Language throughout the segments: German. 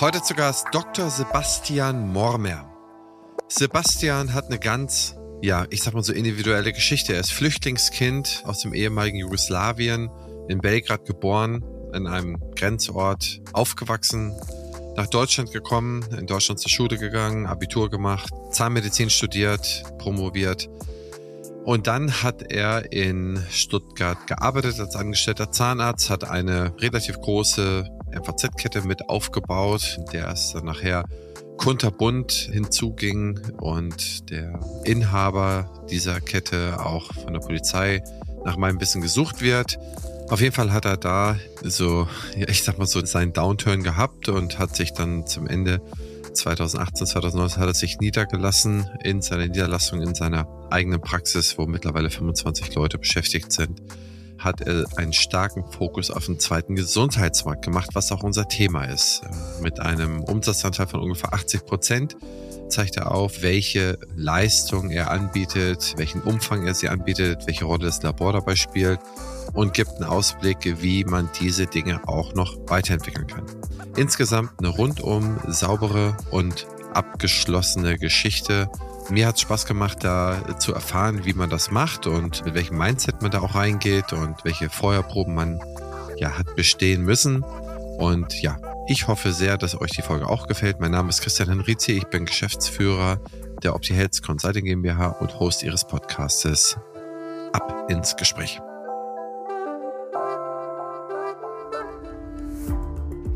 Heute zu Gast Dr. Sebastian Mormer. Sebastian hat eine ganz, ja, ich sag mal so individuelle Geschichte. Er ist Flüchtlingskind aus dem ehemaligen Jugoslawien, in Belgrad geboren, in einem Grenzort aufgewachsen, nach Deutschland gekommen, in Deutschland zur Schule gegangen, Abitur gemacht, Zahnmedizin studiert, promoviert. Und dann hat er in Stuttgart gearbeitet als angestellter Zahnarzt, hat eine relativ große MVZ-Kette mit aufgebaut, der es dann nachher kunterbunt hinzuging und der Inhaber dieser Kette auch von der Polizei nach meinem Wissen gesucht wird. Auf jeden Fall hat er da so, ich sag mal so, seinen Downturn gehabt und hat sich dann zum Ende 2018, 2019 hat er sich niedergelassen in seiner Niederlassung, in seiner eigenen Praxis, wo mittlerweile 25 Leute beschäftigt sind, hat er einen starken Fokus auf den zweiten Gesundheitsmarkt gemacht, was auch unser Thema ist. Mit einem Umsatzanteil von ungefähr 80 Prozent zeigt er auf, welche Leistung er anbietet, welchen Umfang er sie anbietet, welche Rolle das Labor dabei spielt und gibt einen Ausblick, wie man diese Dinge auch noch weiterentwickeln kann. Insgesamt eine rundum saubere und abgeschlossene Geschichte. Mir hat es Spaß gemacht, da zu erfahren, wie man das macht und mit welchem Mindset man da auch reingeht und welche Feuerproben man ja hat bestehen müssen. Und ja, ich hoffe sehr, dass euch die Folge auch gefällt. Mein Name ist Christian Henrizi, ich bin Geschäftsführer der OptiHealth Consulting GmbH und Host ihres Podcastes. Ab ins Gespräch.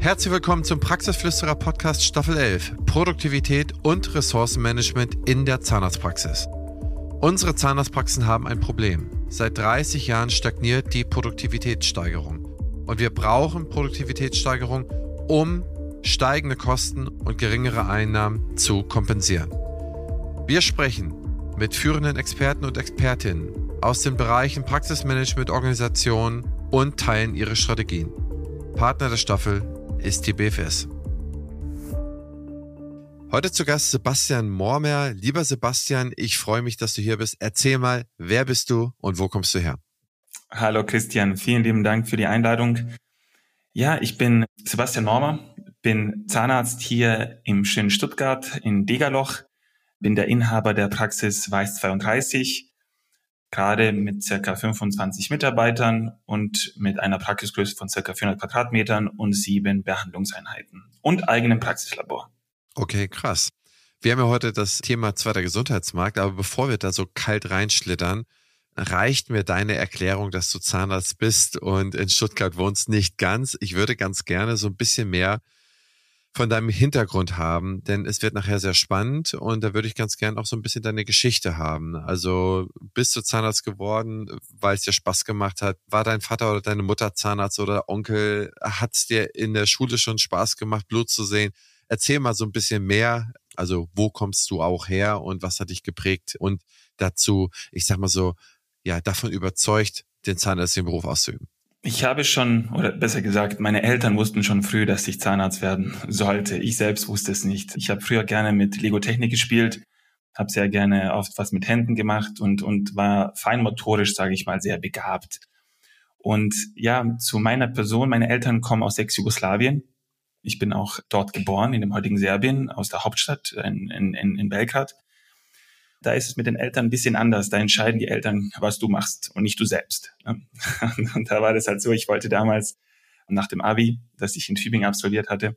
Herzlich willkommen zum Praxisflüsterer Podcast Staffel 11. Produktivität und Ressourcenmanagement in der Zahnarztpraxis. Unsere Zahnarztpraxen haben ein Problem. Seit 30 Jahren stagniert die Produktivitätssteigerung. Und wir brauchen Produktivitätssteigerung, um steigende Kosten und geringere Einnahmen zu kompensieren. Wir sprechen mit führenden Experten und Expertinnen aus den Bereichen Praxismanagement, Organisation und teilen ihre Strategien. Partner der Staffel ist die BFS. Heute zu Gast Sebastian Mormer. Lieber Sebastian, ich freue mich, dass du hier bist. Erzähl mal, wer bist du und wo kommst du her? Hallo Christian, vielen lieben Dank für die Einladung. Ja, ich bin Sebastian Mormer, bin Zahnarzt hier im schönen Stuttgart in Degerloch, bin der Inhaber der Praxis Weiß 32 gerade mit circa 25 Mitarbeitern und mit einer Praxisgröße von circa 400 Quadratmetern und sieben Behandlungseinheiten und eigenem Praxislabor. Okay, krass. Wir haben ja heute das Thema zweiter Gesundheitsmarkt, aber bevor wir da so kalt reinschlittern, reicht mir deine Erklärung, dass du Zahnarzt bist und in Stuttgart wohnst, nicht ganz. Ich würde ganz gerne so ein bisschen mehr von deinem Hintergrund haben, denn es wird nachher sehr spannend und da würde ich ganz gern auch so ein bisschen deine Geschichte haben. Also bist du Zahnarzt geworden, weil es dir Spaß gemacht hat? War dein Vater oder deine Mutter Zahnarzt oder Onkel? Hat es dir in der Schule schon Spaß gemacht, Blut zu sehen? Erzähl mal so ein bisschen mehr. Also wo kommst du auch her und was hat dich geprägt und dazu, ich sag mal so, ja, davon überzeugt, den Zahnärztlichen Beruf auszuüben? Ich habe schon, oder besser gesagt, meine Eltern wussten schon früh, dass ich Zahnarzt werden sollte. Ich selbst wusste es nicht. Ich habe früher gerne mit Lego-Technik gespielt, habe sehr gerne oft was mit Händen gemacht und, und war feinmotorisch, sage ich mal, sehr begabt. Und ja, zu meiner Person, meine Eltern kommen aus Ex-Jugoslawien. Ich bin auch dort geboren, in dem heutigen Serbien, aus der Hauptstadt in, in, in Belgrad da ist es mit den Eltern ein bisschen anders. Da entscheiden die Eltern, was du machst und nicht du selbst. Ne? Und da war das halt so, ich wollte damals nach dem Abi, das ich in Tübingen absolviert hatte,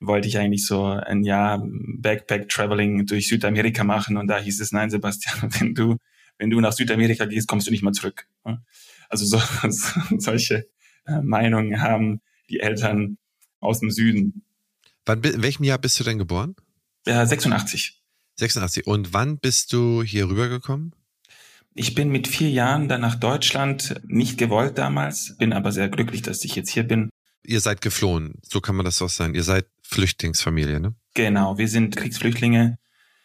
wollte ich eigentlich so ein Jahr Backpack-Traveling durch Südamerika machen und da hieß es, nein, Sebastian, wenn du, wenn du nach Südamerika gehst, kommst du nicht mal zurück. Ne? Also so, solche äh, Meinungen haben die Eltern aus dem Süden. Wann, in welchem Jahr bist du denn geboren? Ja, 86. 86. Und wann bist du hier rübergekommen? Ich bin mit vier Jahren dann nach Deutschland, nicht gewollt damals, bin aber sehr glücklich, dass ich jetzt hier bin. Ihr seid geflohen, so kann man das auch sagen. Ihr seid Flüchtlingsfamilie, ne? Genau, wir sind Kriegsflüchtlinge.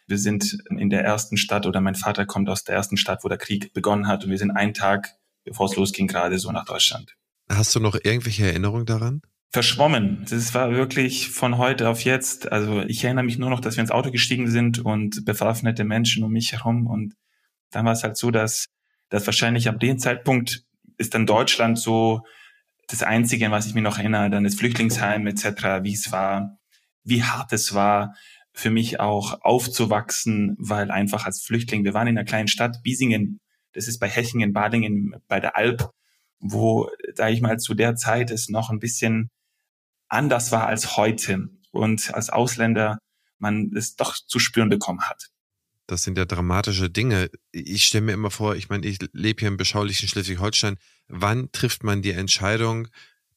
Wir sind in der ersten Stadt oder mein Vater kommt aus der ersten Stadt, wo der Krieg begonnen hat und wir sind einen Tag, bevor es losging, gerade so nach Deutschland. Hast du noch irgendwelche Erinnerungen daran? Verschwommen. Das war wirklich von heute auf jetzt. Also ich erinnere mich nur noch, dass wir ins Auto gestiegen sind und bewaffnete Menschen um mich herum. Und dann war es halt so, dass, dass wahrscheinlich ab dem Zeitpunkt ist dann Deutschland so das Einzige, was ich mir noch erinnere, dann das Flüchtlingsheim etc., wie es war, wie hart es war, für mich auch aufzuwachsen, weil einfach als Flüchtling, wir waren in einer kleinen Stadt, Biesingen, das ist bei Hechingen, Badingen, bei der Alp, wo, sage ich mal, zu der Zeit es noch ein bisschen anders war als heute und als Ausländer man es doch zu spüren bekommen hat. Das sind ja dramatische Dinge. Ich stelle mir immer vor, ich meine, ich lebe hier im beschaulichen Schleswig-Holstein. Wann trifft man die Entscheidung,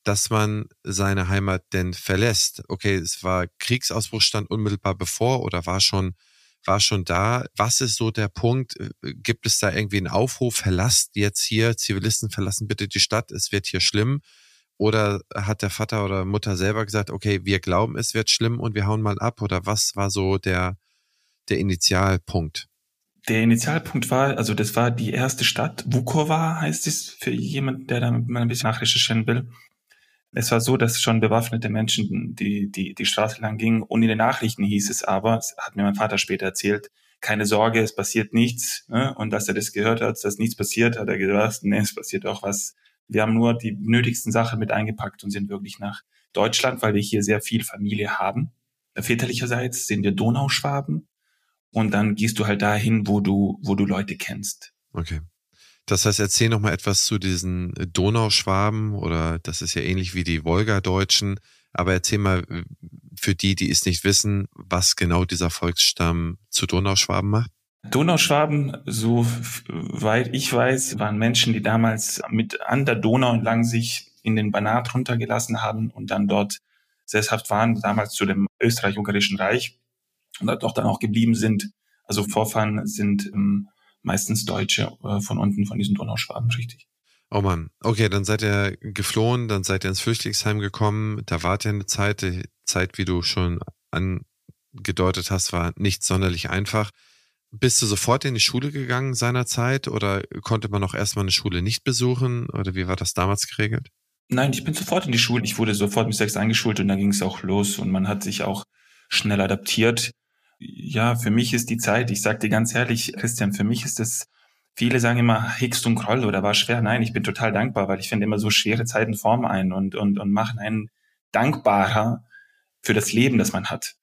dass man seine Heimat denn verlässt? Okay, es war Kriegsausbruchstand unmittelbar bevor oder war schon, war schon da? Was ist so der Punkt? Gibt es da irgendwie einen Aufruf? Verlasst jetzt hier, Zivilisten verlassen bitte die Stadt, es wird hier schlimm. Oder hat der Vater oder Mutter selber gesagt, okay, wir glauben, es wird schlimm und wir hauen mal ab? Oder was war so der, der Initialpunkt? Der Initialpunkt war, also das war die erste Stadt, Vukovar heißt es, für jemanden, der da mal ein bisschen nachrecherchieren will. Es war so, dass schon bewaffnete Menschen die, die, die Straße lang gingen und in den Nachrichten hieß es aber, das hat mir mein Vater später erzählt, keine Sorge, es passiert nichts. Ne? Und dass er das gehört hat, dass nichts passiert, hat er gesagt, nee, es passiert auch was. Wir haben nur die nötigsten Sachen mit eingepackt und sind wirklich nach Deutschland, weil wir hier sehr viel Familie haben. Väterlicherseits sind wir Donauschwaben. Und dann gehst du halt dahin, wo du, wo du Leute kennst. Okay. Das heißt, erzähl noch mal etwas zu diesen Donauschwaben oder das ist ja ähnlich wie die Wolgadeutschen. Aber erzähl mal für die, die es nicht wissen, was genau dieser Volksstamm zu Donauschwaben macht. Donauschwaben, so weit ich weiß, waren Menschen, die damals mit an der Donau entlang sich in den Banat runtergelassen haben und dann dort sesshaft waren, damals zu dem Österreich-Ungarischen Reich und dort dann auch geblieben sind. Also Vorfahren sind ähm, meistens Deutsche äh, von unten, von diesen Donauschwaben, richtig. Oh Mann, okay, dann seid ihr geflohen, dann seid ihr ins Flüchtlingsheim gekommen. Da wart ihr eine Zeit, die Zeit, wie du schon angedeutet hast, war nicht sonderlich einfach. Bist du sofort in die Schule gegangen seinerzeit oder konnte man auch erstmal eine Schule nicht besuchen oder wie war das damals geregelt? Nein, ich bin sofort in die Schule. Ich wurde sofort mit sechs eingeschult und dann ging es auch los und man hat sich auch schnell adaptiert. Ja, für mich ist die Zeit, ich sag dir ganz ehrlich, Christian, für mich ist es, viele sagen immer Higst und Kroll oder war schwer. Nein, ich bin total dankbar, weil ich finde immer so schwere Zeiten formen ein und, und, und machen einen dankbarer für das Leben, das man hat.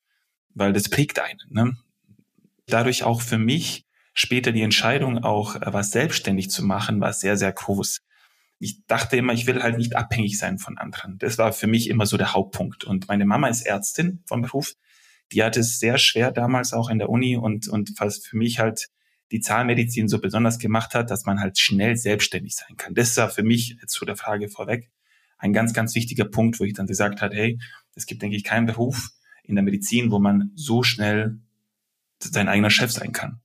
Weil das prägt einen. Ne? Dadurch auch für mich später die Entscheidung auch äh, was selbstständig zu machen, war sehr, sehr groß. Ich dachte immer, ich will halt nicht abhängig sein von anderen. Das war für mich immer so der Hauptpunkt. Und meine Mama ist Ärztin vom Beruf. Die hatte es sehr schwer damals auch in der Uni und, und was für mich halt die Zahnmedizin so besonders gemacht hat, dass man halt schnell selbstständig sein kann. Das war für mich zu der Frage vorweg ein ganz, ganz wichtiger Punkt, wo ich dann gesagt habe, hey, es gibt, denke ich, keinen Beruf in der Medizin, wo man so schnell sein eigener Chef sein kann.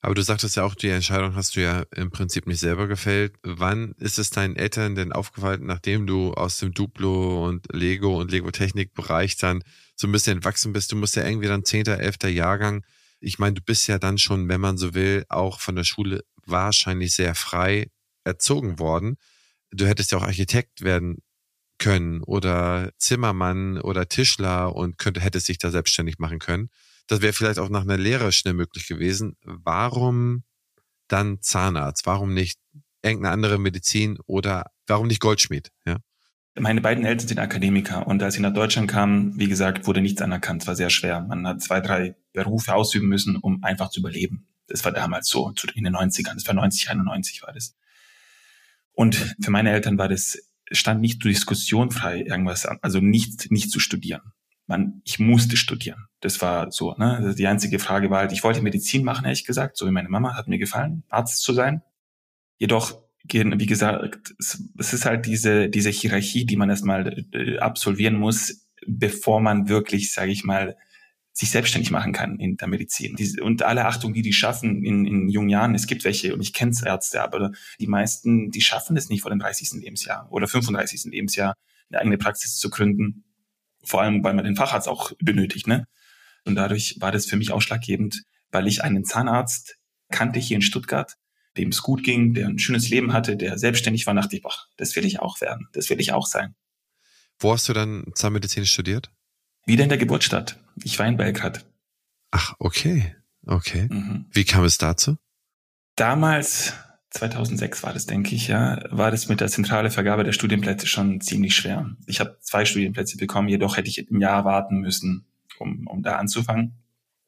Aber du sagtest ja auch, die Entscheidung hast du ja im Prinzip nicht selber gefällt. Wann ist es deinen Eltern denn aufgefallen, nachdem du aus dem Duplo und Lego und Lego-Technik-Bereich dann so ein bisschen entwachsen bist? Du musst ja irgendwie dann 10., 11. Jahrgang. Ich meine, du bist ja dann schon, wenn man so will, auch von der Schule wahrscheinlich sehr frei erzogen worden. Du hättest ja auch Architekt werden können oder Zimmermann oder Tischler und könnte, hättest dich da selbstständig machen können. Das wäre vielleicht auch nach einer Lehre schnell möglich gewesen. Warum dann Zahnarzt? Warum nicht irgendeine andere Medizin oder warum nicht Goldschmied? Ja? Meine beiden Eltern sind Akademiker und als ich nach Deutschland kam, wie gesagt, wurde nichts anerkannt. Es war sehr schwer. Man hat zwei, drei Berufe ausüben müssen, um einfach zu überleben. Das war damals so, in den 90ern. Das war 90, 91 war das. Und für meine Eltern war das, stand nicht zur Diskussion frei, irgendwas, also nicht, nicht zu studieren man, ich musste studieren. Das war so, ne? Also die einzige Frage war halt, ich wollte Medizin machen, ehrlich gesagt, so wie meine Mama, hat mir gefallen, Arzt zu sein. Jedoch, wie gesagt, es ist halt diese, diese Hierarchie, die man erstmal äh, absolvieren muss, bevor man wirklich, sage ich mal, sich selbstständig machen kann in der Medizin. Und alle Achtung, die die schaffen in, in jungen Jahren, es gibt welche, und ich kenne Ärzte, aber die meisten, die schaffen es nicht vor dem 30. Lebensjahr oder 35. Lebensjahr, eine eigene Praxis zu gründen vor allem, weil man den Facharzt auch benötigt. Ne? Und dadurch war das für mich ausschlaggebend, weil ich einen Zahnarzt kannte hier in Stuttgart, dem es gut ging, der ein schönes Leben hatte, der selbstständig war, dachte ich, boah, das will ich auch werden, das will ich auch sein. Wo hast du dann Zahnmedizin studiert? Wieder in der Geburtsstadt. Ich war in Belgrad. Ach, okay. Okay. Mhm. Wie kam es dazu? Damals 2006 war das, denke ich, ja, war das mit der zentrale Vergabe der Studienplätze schon ziemlich schwer. Ich habe zwei Studienplätze bekommen, jedoch hätte ich ein Jahr warten müssen, um, um da anzufangen.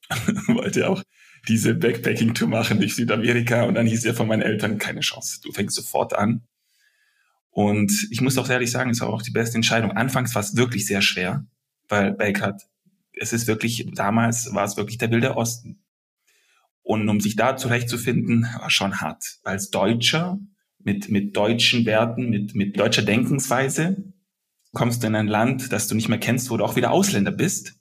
wollte auch diese Backpacking-Tour machen durch Südamerika und dann hieß ja von meinen Eltern, keine Chance, du fängst sofort an. Und ich muss auch ehrlich sagen, es war auch die beste Entscheidung. Anfangs war es wirklich sehr schwer, weil Belgrad, es ist wirklich, damals war es wirklich der wilde Osten. Und um sich da zurechtzufinden, war schon hart. Als Deutscher, mit, mit deutschen Werten, mit, mit deutscher Denkensweise, kommst du in ein Land, das du nicht mehr kennst, wo du auch wieder Ausländer bist.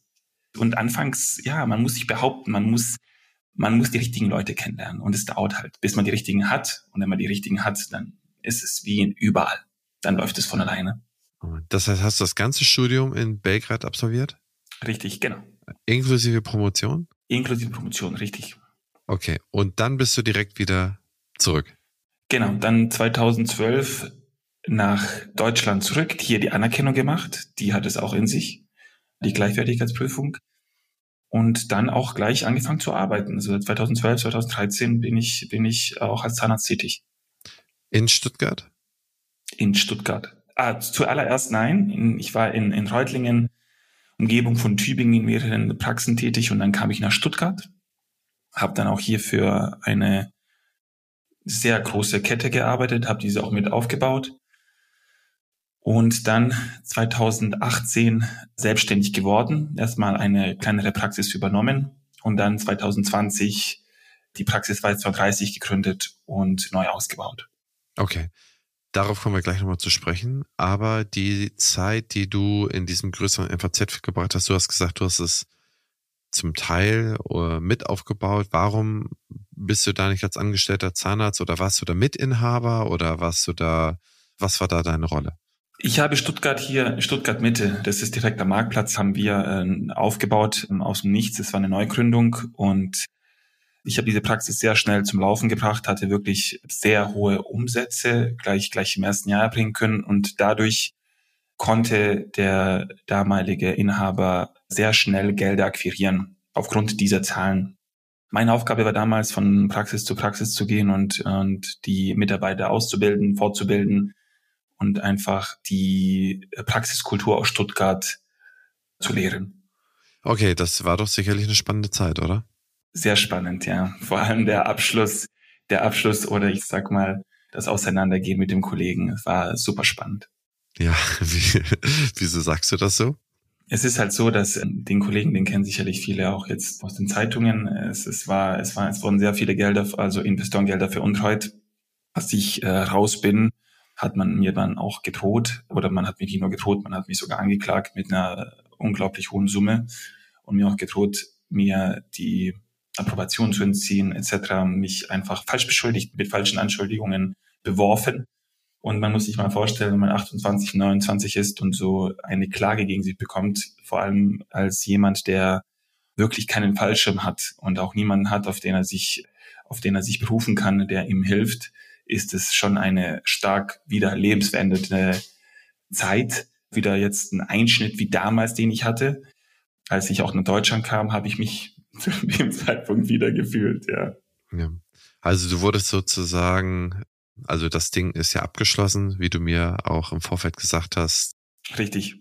Und anfangs, ja, man muss sich behaupten, man muss, man muss die richtigen Leute kennenlernen. Und es dauert halt, bis man die richtigen hat. Und wenn man die richtigen hat, dann ist es wie in überall. Dann läuft es von alleine. Das heißt, hast du das ganze Studium in Belgrad absolviert? Richtig, genau. Inklusive Promotion? Inklusive Promotion, richtig. Okay, und dann bist du direkt wieder zurück. Genau, dann 2012 nach Deutschland zurück, hier die Anerkennung gemacht, die hat es auch in sich, die Gleichwertigkeitsprüfung. Und dann auch gleich angefangen zu arbeiten. Also 2012, 2013 bin ich, bin ich auch als Zahnarzt tätig. In Stuttgart? In Stuttgart. Ah, zuallererst nein. Ich war in, in Reutlingen, Umgebung von Tübingen in mehreren Praxen tätig und dann kam ich nach Stuttgart habe dann auch hier für eine sehr große Kette gearbeitet, habe diese auch mit aufgebaut und dann 2018 selbstständig geworden, erstmal eine kleinere Praxis übernommen und dann 2020 die Praxis Weiß 230 gegründet und neu ausgebaut. Okay. Darauf kommen wir gleich nochmal zu sprechen. Aber die Zeit, die du in diesem größeren MVZ gebracht hast, du hast gesagt, du hast es zum Teil äh, mit aufgebaut. Warum bist du da nicht als angestellter Zahnarzt oder warst du da Mitinhaber oder warst du da, was war da deine Rolle? Ich habe Stuttgart hier, Stuttgart Mitte, das ist direkt am Marktplatz, haben wir äh, aufgebaut ähm, aus dem Nichts. Es war eine Neugründung und ich habe diese Praxis sehr schnell zum Laufen gebracht, hatte wirklich sehr hohe Umsätze gleich, gleich im ersten Jahr bringen können und dadurch konnte der damalige Inhaber sehr schnell Gelder akquirieren aufgrund dieser Zahlen. Meine Aufgabe war damals, von Praxis zu Praxis zu gehen und, und die Mitarbeiter auszubilden, fortzubilden und einfach die Praxiskultur aus Stuttgart zu lehren. Okay, das war doch sicherlich eine spannende Zeit, oder? Sehr spannend, ja. Vor allem der Abschluss, der Abschluss oder ich sag mal, das Auseinandergehen mit dem Kollegen. Es war super spannend. Ja, wie, wieso sagst du das so? Es ist halt so, dass ähm, den Kollegen, den kennen sicherlich viele auch jetzt aus den Zeitungen. Es, es war, es war, es wurden sehr viele Gelder, also Investorengelder veruntreut. Als ich äh, raus bin, hat man mir dann auch gedroht, oder man hat mich nicht nur gedroht, man hat mich sogar angeklagt mit einer unglaublich hohen Summe und mir auch gedroht, mir die Approbation zu entziehen, etc., mich einfach falsch beschuldigt, mit falschen Anschuldigungen beworfen. Und man muss sich mal vorstellen, wenn man 28, 29 ist und so eine Klage gegen sich bekommt, vor allem als jemand, der wirklich keinen Fallschirm hat und auch niemanden hat, auf den er sich, auf den er sich berufen kann, der ihm hilft, ist es schon eine stark wieder lebensveränderte Zeit. Wieder jetzt ein Einschnitt wie damals, den ich hatte. Als ich auch nach Deutschland kam, habe ich mich zu dem Zeitpunkt wieder gefühlt, ja. ja. Also du wurdest sozusagen also das Ding ist ja abgeschlossen, wie du mir auch im Vorfeld gesagt hast. Richtig.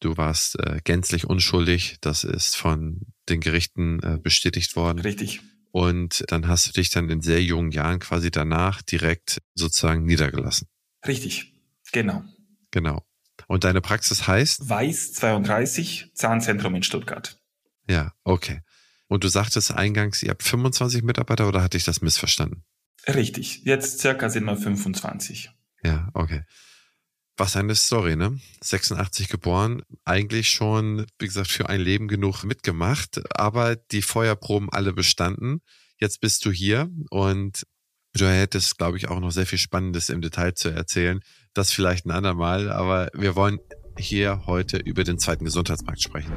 Du warst äh, gänzlich unschuldig. Das ist von den Gerichten äh, bestätigt worden. Richtig. Und dann hast du dich dann in sehr jungen Jahren quasi danach direkt sozusagen niedergelassen. Richtig. Genau. Genau. Und deine Praxis heißt? Weiß 32, Zahnzentrum in Stuttgart. Ja, okay. Und du sagtest eingangs, ihr habt 25 Mitarbeiter oder hatte ich das missverstanden? Richtig. Jetzt circa sind wir 25. Ja, okay. Was eine Story, ne? 86 geboren, eigentlich schon, wie gesagt, für ein Leben genug mitgemacht, aber die Feuerproben alle bestanden. Jetzt bist du hier und du hättest, glaube ich, auch noch sehr viel Spannendes im Detail zu erzählen. Das vielleicht ein andermal, aber wir wollen hier heute über den zweiten Gesundheitsmarkt sprechen.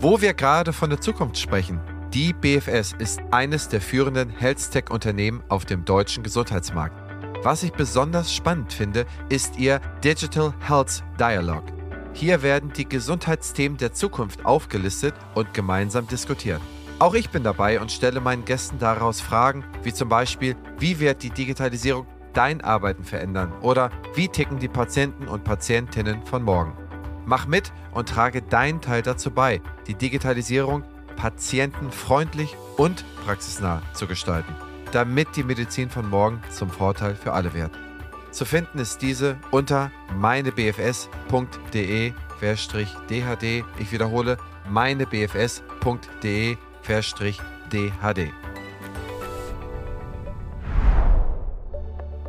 Wo wir gerade von der Zukunft sprechen, die BFS ist eines der führenden Health-Tech-Unternehmen auf dem deutschen Gesundheitsmarkt. Was ich besonders spannend finde, ist ihr Digital Health Dialogue. Hier werden die Gesundheitsthemen der Zukunft aufgelistet und gemeinsam diskutiert. Auch ich bin dabei und stelle meinen Gästen daraus Fragen, wie zum Beispiel, wie wird die Digitalisierung dein Arbeiten verändern oder wie ticken die Patienten und Patientinnen von morgen. Mach mit und trage deinen Teil dazu bei, die Digitalisierung patientenfreundlich und praxisnah zu gestalten, damit die Medizin von morgen zum Vorteil für alle wird. Zu finden ist diese unter meinebfs.de-dhd. Ich wiederhole, meinebfs.de-dhd.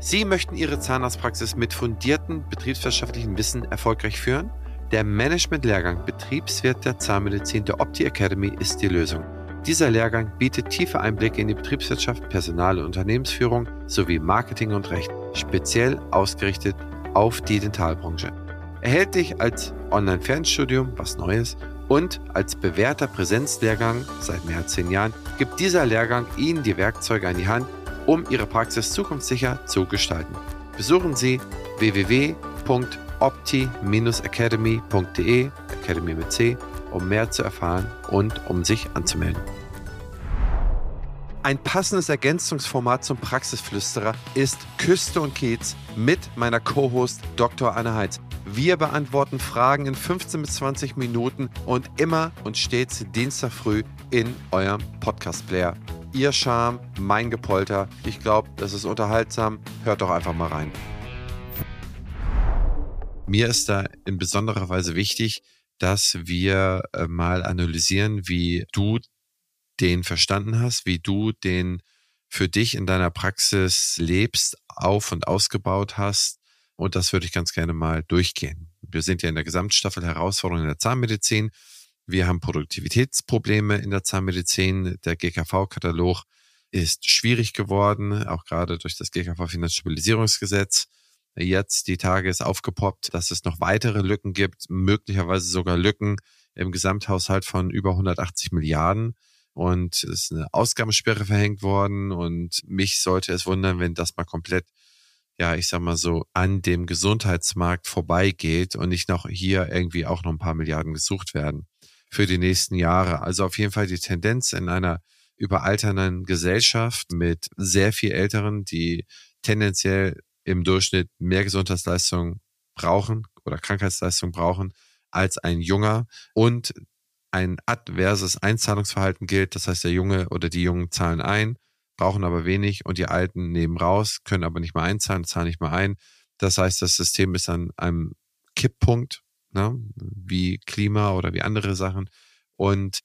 Sie möchten Ihre Zahnarztpraxis mit fundiertem betriebswirtschaftlichen Wissen erfolgreich führen? Der Management-Lehrgang Betriebswirt der Zahnmedizin der Opti Academy ist die Lösung. Dieser Lehrgang bietet tiefe Einblicke in die Betriebswirtschaft, Personal- und Unternehmensführung sowie Marketing und Recht, speziell ausgerichtet auf die Dentalbranche. Erhältlich als Online-Fernstudium, was Neues, und als bewährter Präsenzlehrgang seit mehr als zehn Jahren gibt dieser Lehrgang Ihnen die Werkzeuge an die Hand, um Ihre Praxis zukunftssicher zu gestalten. Besuchen Sie www.opti-academy.de, Academy mit C, um mehr zu erfahren und um sich anzumelden. Ein passendes Ergänzungsformat zum Praxisflüsterer ist Küste und Kiez mit meiner Co-Host Dr. Anne Heitz. Wir beantworten Fragen in 15 bis 20 Minuten und immer und stets Dienstag früh in eurem Podcast-Player ihr Charme, mein Gepolter. Ich glaube, das ist unterhaltsam. Hört doch einfach mal rein. Mir ist da in besonderer Weise wichtig, dass wir äh, mal analysieren, wie du den verstanden hast, wie du den für dich in deiner Praxis lebst, auf und ausgebaut hast. Und das würde ich ganz gerne mal durchgehen. Wir sind ja in der Gesamtstaffel Herausforderungen in der Zahnmedizin. Wir haben Produktivitätsprobleme in der Zahnmedizin. Der GKV-Katalog ist schwierig geworden, auch gerade durch das GKV-Finanzstabilisierungsgesetz. Jetzt die Tage ist aufgepoppt, dass es noch weitere Lücken gibt, möglicherweise sogar Lücken im Gesamthaushalt von über 180 Milliarden. Und es ist eine Ausgabensperre verhängt worden. Und mich sollte es wundern, wenn das mal komplett, ja, ich sag mal so, an dem Gesundheitsmarkt vorbeigeht und nicht noch hier irgendwie auch noch ein paar Milliarden gesucht werden für die nächsten Jahre. Also auf jeden Fall die Tendenz in einer überalternden Gesellschaft mit sehr viel Älteren, die tendenziell im Durchschnitt mehr Gesundheitsleistung brauchen oder Krankheitsleistung brauchen als ein junger und ein adverses Einzahlungsverhalten gilt. Das heißt, der Junge oder die Jungen zahlen ein, brauchen aber wenig und die Alten nehmen raus, können aber nicht mehr einzahlen, zahlen nicht mehr ein. Das heißt, das System ist an einem Kipppunkt ne? wie Klima oder wie andere Sachen. Und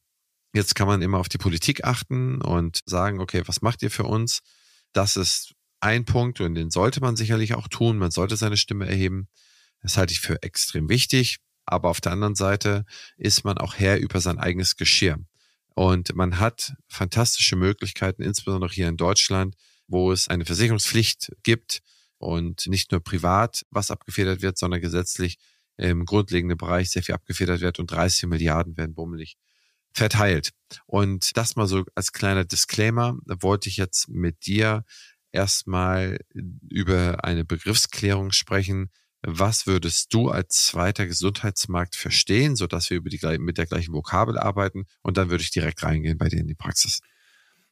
jetzt kann man immer auf die Politik achten und sagen, okay, was macht ihr für uns? Das ist ein Punkt und den sollte man sicherlich auch tun. Man sollte seine Stimme erheben. Das halte ich für extrem wichtig. Aber auf der anderen Seite ist man auch Herr über sein eigenes Geschirr. Und man hat fantastische Möglichkeiten, insbesondere hier in Deutschland, wo es eine Versicherungspflicht gibt und nicht nur privat was abgefedert wird, sondern gesetzlich im grundlegenden Bereich sehr viel abgefedert wird und 30 Milliarden werden bummelig verteilt. Und das mal so als kleiner Disclaimer wollte ich jetzt mit dir erstmal über eine Begriffsklärung sprechen. Was würdest du als zweiter Gesundheitsmarkt verstehen, so dass wir über die, mit der gleichen Vokabel arbeiten? Und dann würde ich direkt reingehen bei dir in die Praxis.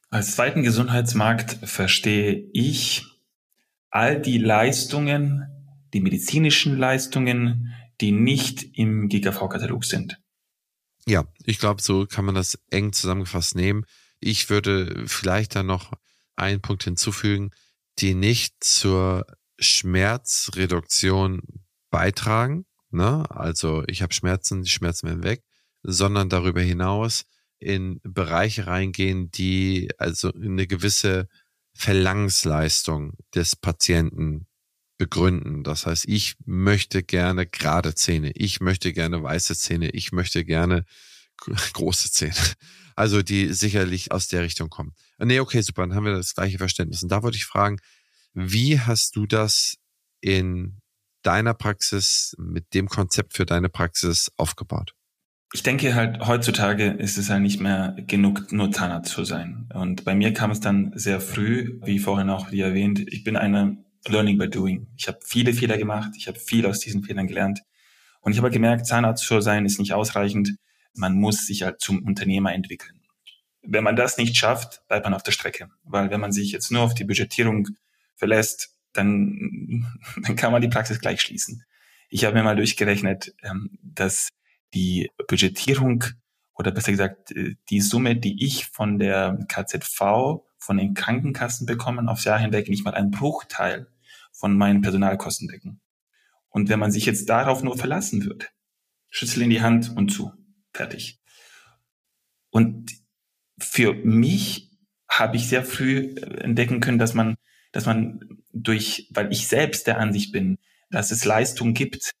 Als zweiten Gesundheitsmarkt verstehe ich all die Leistungen, die medizinischen Leistungen, die nicht im GKV-Katalog sind. Ja, ich glaube, so kann man das eng zusammengefasst nehmen. Ich würde vielleicht dann noch einen Punkt hinzufügen, die nicht zur Schmerzreduktion beitragen. Ne? Also ich habe Schmerzen, die Schmerzen werden weg, sondern darüber hinaus in Bereiche reingehen, die also eine gewisse Verlangensleistung des Patienten begründen. Das heißt, ich möchte gerne gerade Zähne, ich möchte gerne weiße Zähne, ich möchte gerne große Zähne. Also die sicherlich aus der Richtung kommen. Nee, okay, super, dann haben wir das gleiche Verständnis. Und da wollte ich fragen, wie hast du das in deiner Praxis, mit dem Konzept für deine Praxis aufgebaut? Ich denke halt, heutzutage ist es halt nicht mehr genug, nur Zahnarzt zu sein. Und bei mir kam es dann sehr früh, wie vorhin auch wie erwähnt, ich bin eine Learning by Doing. Ich habe viele Fehler gemacht, ich habe viel aus diesen Fehlern gelernt. Und ich habe gemerkt, Zahnarzt zu sein ist nicht ausreichend. Man muss sich halt zum Unternehmer entwickeln. Wenn man das nicht schafft, bleibt man auf der Strecke. Weil wenn man sich jetzt nur auf die Budgetierung verlässt, dann, dann kann man die Praxis gleich schließen. Ich habe mir mal durchgerechnet, ähm, dass die Budgetierung oder besser gesagt die Summe, die ich von der KZV, von den Krankenkassen bekomme, aufs Jahr hinweg nicht mal einen Bruchteil von meinen Personalkosten decken. Und wenn man sich jetzt darauf nur verlassen würde, Schlüssel in die Hand und zu, fertig. Und für mich habe ich sehr früh äh, entdecken können, dass man, dass man durch, weil ich selbst der Ansicht bin, dass es Leistungen gibt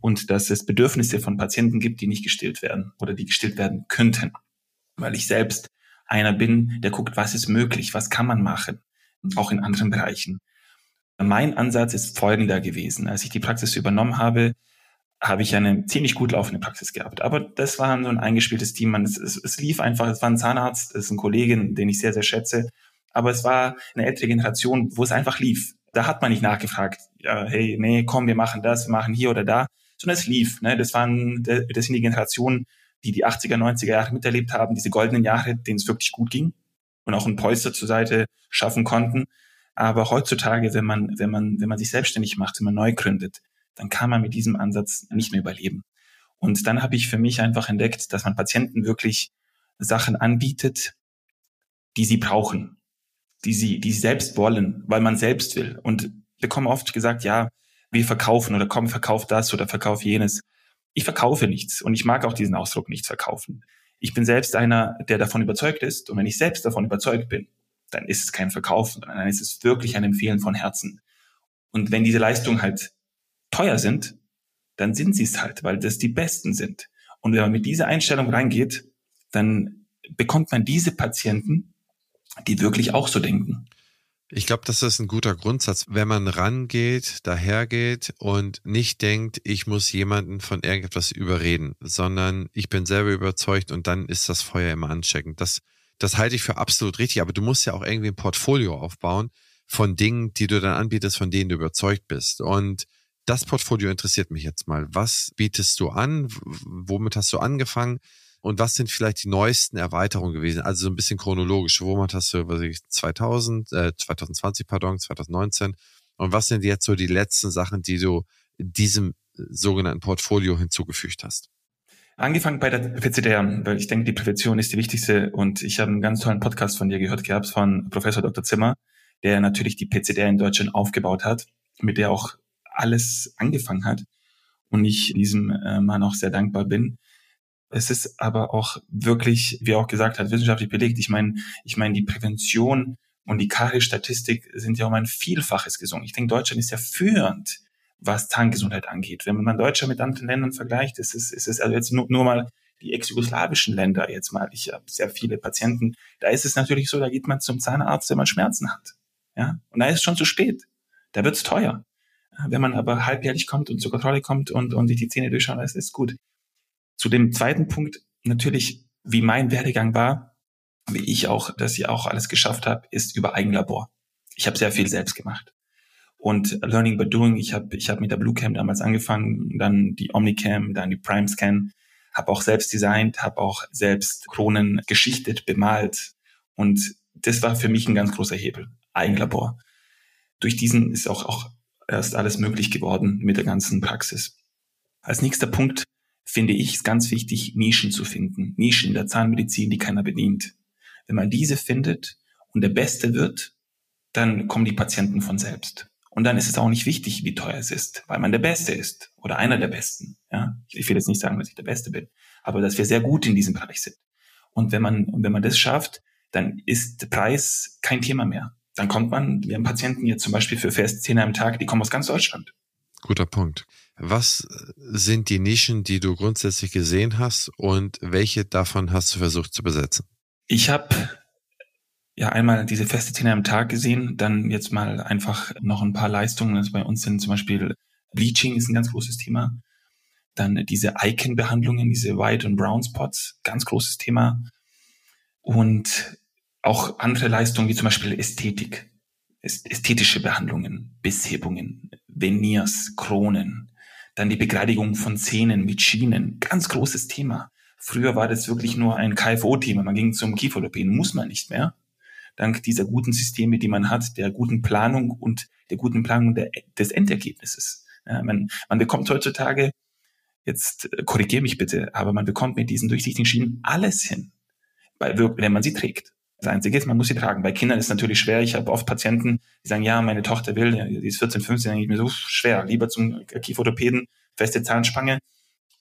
und dass es Bedürfnisse von Patienten gibt, die nicht gestillt werden oder die gestillt werden könnten. Weil ich selbst einer bin, der guckt, was ist möglich, was kann man machen, auch in anderen Bereichen. Mein Ansatz ist folgender gewesen. Als ich die Praxis übernommen habe, habe ich eine ziemlich gut laufende Praxis gehabt. Aber das war so ein eingespieltes Team. Man, es, es, es lief einfach, es war ein Zahnarzt, es ist ein Kollege, den ich sehr, sehr schätze. Aber es war eine ältere Generation, wo es einfach lief. Da hat man nicht nachgefragt, ja, hey, nee, komm, wir machen das, wir machen hier oder da, sondern es lief. Ne? Das waren, das sind die Generationen, die die 80er, 90er Jahre miterlebt haben, diese goldenen Jahre, denen es wirklich gut ging und auch ein Polster zur Seite schaffen konnten. Aber heutzutage, wenn man, wenn man, wenn man sich selbstständig macht, wenn man neu gründet, dann kann man mit diesem Ansatz nicht mehr überleben. Und dann habe ich für mich einfach entdeckt, dass man Patienten wirklich Sachen anbietet, die sie brauchen, die sie, die sie selbst wollen, weil man selbst will. Und bekomme oft gesagt, ja, wir verkaufen oder komm, verkauf das oder verkauf jenes. Ich verkaufe nichts und ich mag auch diesen Ausdruck nichts verkaufen. Ich bin selbst einer, der davon überzeugt ist und wenn ich selbst davon überzeugt bin, dann ist es kein Verkauf, sondern dann ist es wirklich ein Empfehlen von Herzen. Und wenn diese Leistungen halt teuer sind, dann sind sie es halt, weil das die besten sind. Und wenn man mit dieser Einstellung reingeht, dann bekommt man diese Patienten, die wirklich auch so denken. Ich glaube, das ist ein guter Grundsatz, wenn man rangeht, dahergeht und nicht denkt, ich muss jemanden von irgendetwas überreden, sondern ich bin selber überzeugt und dann ist das Feuer immer ansteckend. Das das halte ich für absolut richtig, aber du musst ja auch irgendwie ein Portfolio aufbauen von Dingen, die du dann anbietest, von denen du überzeugt bist. Und das Portfolio interessiert mich jetzt mal. Was bietest du an? Womit hast du angefangen? Und was sind vielleicht die neuesten Erweiterungen gewesen? Also so ein bisschen chronologisch. Womit hast du, was ich, 2000, äh, 2020, pardon, 2019? Und was sind jetzt so die letzten Sachen, die du diesem sogenannten Portfolio hinzugefügt hast? Angefangen bei der PCDR, weil ich denke, die Prävention ist die wichtigste und ich habe einen ganz tollen Podcast von dir gehört gehabt von Professor Dr. Zimmer, der natürlich die PCDR in Deutschland aufgebaut hat, mit der auch alles angefangen hat und ich diesem äh, Mann auch sehr dankbar bin. Es ist aber auch wirklich, wie er auch gesagt hat, wissenschaftlich belegt. Ich meine, ich meine, die Prävention und die Karies-Statistik sind ja um ein Vielfaches gesungen. Ich denke, Deutschland ist ja führend was Zahngesundheit angeht. Wenn man Deutschland mit anderen Ländern vergleicht, ist es, ist es also jetzt nur, nur mal die ex-jugoslawischen Länder jetzt mal. Ich habe sehr viele Patienten. Da ist es natürlich so, da geht man zum Zahnarzt, wenn man Schmerzen hat. Ja, und da ist es schon zu spät. Da wird's teuer. Wenn man aber halbjährlich kommt und zur Kontrolle kommt und, und sich die Zähne durchschauen lässt, ist gut. Zu dem zweiten Punkt, natürlich, wie mein Werdegang war, wie ich auch, dass ich auch alles geschafft habe, ist über Eigenlabor. Ich habe sehr viel selbst gemacht und Learning by Doing. Ich habe ich hab mit der Bluecam damals angefangen, dann die Omnicam, dann die Prime Scan, habe auch selbst designt, habe auch selbst Kronen geschichtet, bemalt und das war für mich ein ganz großer Hebel, Eigenlabor. Durch diesen ist auch, auch erst alles möglich geworden mit der ganzen Praxis. Als nächster Punkt finde ich es ganz wichtig, Nischen zu finden. Nischen in der Zahnmedizin, die keiner bedient. Wenn man diese findet und der Beste wird, dann kommen die Patienten von selbst. Und dann ist es auch nicht wichtig, wie teuer es ist, weil man der Beste ist oder einer der Besten. Ja, ich will jetzt nicht sagen, dass ich der Beste bin, aber dass wir sehr gut in diesem Bereich sind. Und wenn man, wenn man das schafft, dann ist der Preis kein Thema mehr. Dann kommt man, wir haben Patienten jetzt zum Beispiel für fest zehn am Tag, die kommen aus ganz Deutschland. Guter Punkt. Was sind die Nischen, die du grundsätzlich gesehen hast und welche davon hast du versucht zu besetzen? Ich habe ja einmal diese feste Zähne am Tag gesehen, dann jetzt mal einfach noch ein paar Leistungen. Also bei uns sind zum Beispiel Bleaching ist ein ganz großes Thema. Dann diese Icon-Behandlungen, diese White und Brown Spots, ganz großes Thema. Und auch andere Leistungen wie zum Beispiel Ästhetik, ästhetische Behandlungen, Bisshebungen, Veneers, Kronen, dann die Begradigung von Zähnen mit Schienen, ganz großes Thema. Früher war das wirklich nur ein KFO-Thema. Man ging zum Kieferorthopäden, muss man nicht mehr dank dieser guten Systeme, die man hat, der guten Planung und der guten Planung der, des Endergebnisses. Ja, man, man bekommt heutzutage jetzt äh, korrigiere mich bitte, aber man bekommt mit diesen durchsichtigen Schienen alles hin, wenn man sie trägt. Das Einzige ist, man muss sie tragen. Bei Kindern ist es natürlich schwer. Ich habe oft Patienten, die sagen, ja, meine Tochter will, die ist 14, 15, denke ich mir so schwer. Lieber zum Kieferorthopäden, feste Zahnspange.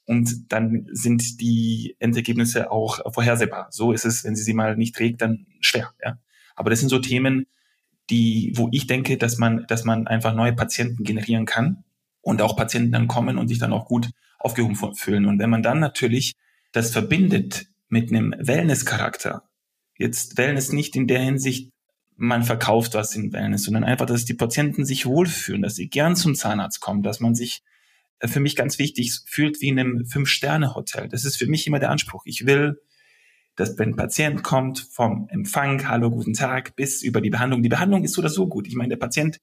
Und dann sind die Endergebnisse auch vorhersehbar. So ist es, wenn sie sie mal nicht trägt, dann schwer. Ja? Aber das sind so Themen, die, wo ich denke, dass man, dass man einfach neue Patienten generieren kann und auch Patienten dann kommen und sich dann auch gut aufgehoben fühlen. Und wenn man dann natürlich das verbindet mit einem Wellness-Charakter, jetzt Wellness nicht in der Hinsicht, man verkauft was in Wellness, sondern einfach, dass die Patienten sich wohlfühlen, dass sie gern zum Zahnarzt kommen, dass man sich äh, für mich ganz wichtig fühlt wie in einem Fünf-Sterne-Hotel. Das ist für mich immer der Anspruch. Ich will, dass wenn ein Patient kommt vom Empfang, hallo, guten Tag, bis über die Behandlung. Die Behandlung ist so oder so gut. Ich meine, der Patient,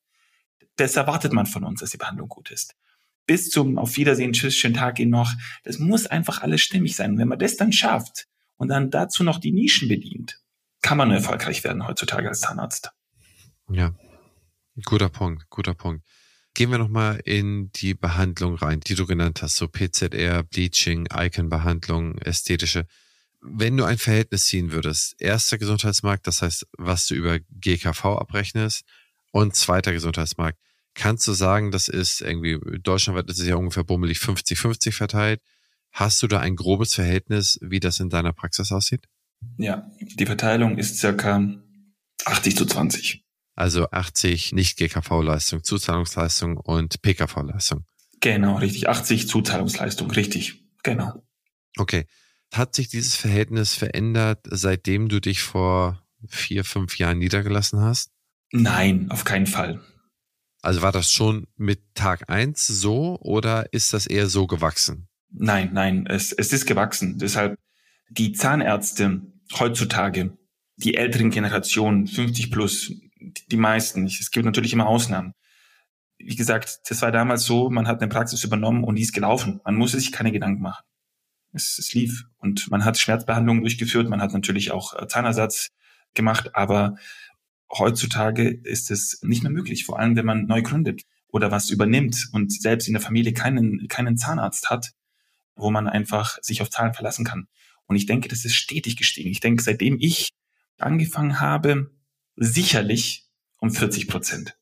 das erwartet man von uns, dass die Behandlung gut ist. Bis zum Auf Wiedersehen, tschüss, schönen Tag Ihnen noch. Das muss einfach alles stimmig sein. Und wenn man das dann schafft und dann dazu noch die Nischen bedient, kann man erfolgreich werden heutzutage als Zahnarzt. Ja, guter Punkt, guter Punkt. Gehen wir nochmal in die Behandlung rein, die du genannt hast, so PZR, Bleaching, Icon-Behandlung, ästhetische. Wenn du ein Verhältnis ziehen würdest, erster Gesundheitsmarkt, das heißt, was du über GKV abrechnest, und zweiter Gesundheitsmarkt, kannst du sagen, das ist irgendwie, deutschlandweit ist es ja ungefähr bummelig 50-50 verteilt. Hast du da ein grobes Verhältnis, wie das in deiner Praxis aussieht? Ja, die Verteilung ist circa 80 zu 20. Also 80 Nicht-GKV-Leistung, Zuzahlungsleistung und PKV-Leistung. Genau, richtig. 80 Zuzahlungsleistung, richtig. Genau. Okay. Hat sich dieses Verhältnis verändert, seitdem du dich vor vier, fünf Jahren niedergelassen hast? Nein, auf keinen Fall. Also war das schon mit Tag eins so oder ist das eher so gewachsen? Nein, nein, es, es ist gewachsen. Deshalb die Zahnärzte heutzutage, die älteren Generationen, 50 plus, die meisten, es gibt natürlich immer Ausnahmen. Wie gesagt, das war damals so, man hat eine Praxis übernommen und die ist gelaufen. Man musste sich keine Gedanken machen. Es, es lief und man hat Schmerzbehandlungen durchgeführt, man hat natürlich auch äh, Zahnersatz gemacht, aber heutzutage ist es nicht mehr möglich, vor allem wenn man neu gründet oder was übernimmt und selbst in der Familie keinen, keinen Zahnarzt hat, wo man einfach sich auf Zahlen verlassen kann. Und ich denke, das ist stetig gestiegen. Ich denke, seitdem ich angefangen habe, sicherlich um 40 Prozent.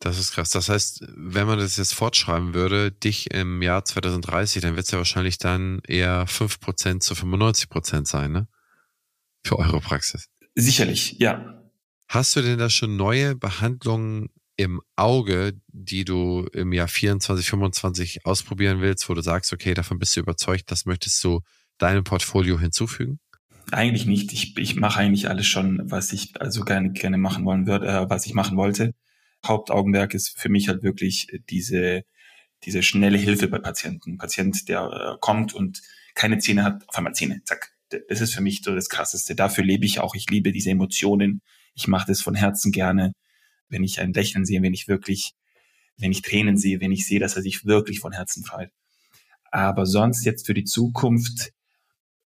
Das ist krass. Das heißt, wenn man das jetzt fortschreiben würde, dich im Jahr 2030, dann wird es ja wahrscheinlich dann eher 5 Prozent zu 95 Prozent sein, ne? Für eure Praxis. Sicherlich, ja. Hast du denn da schon neue Behandlungen im Auge, die du im Jahr 24, 25 ausprobieren willst, wo du sagst, okay, davon bist du überzeugt, das möchtest du deinem Portfolio hinzufügen? Eigentlich nicht. Ich, ich mache eigentlich alles schon, was ich also gerne, gerne machen wollen würde, äh, was ich machen wollte. Hauptaugenmerk ist für mich halt wirklich diese, diese schnelle Hilfe bei Patienten. Ein Patient, der äh, kommt und keine Zähne hat, auf einmal Zähne, zack. Das ist für mich so das Krasseste. Dafür lebe ich auch. Ich liebe diese Emotionen. Ich mache das von Herzen gerne. Wenn ich ein Lächeln sehe, wenn ich wirklich, wenn ich Tränen sehe, wenn ich sehe, dass er sich wirklich von Herzen freut. Aber sonst jetzt für die Zukunft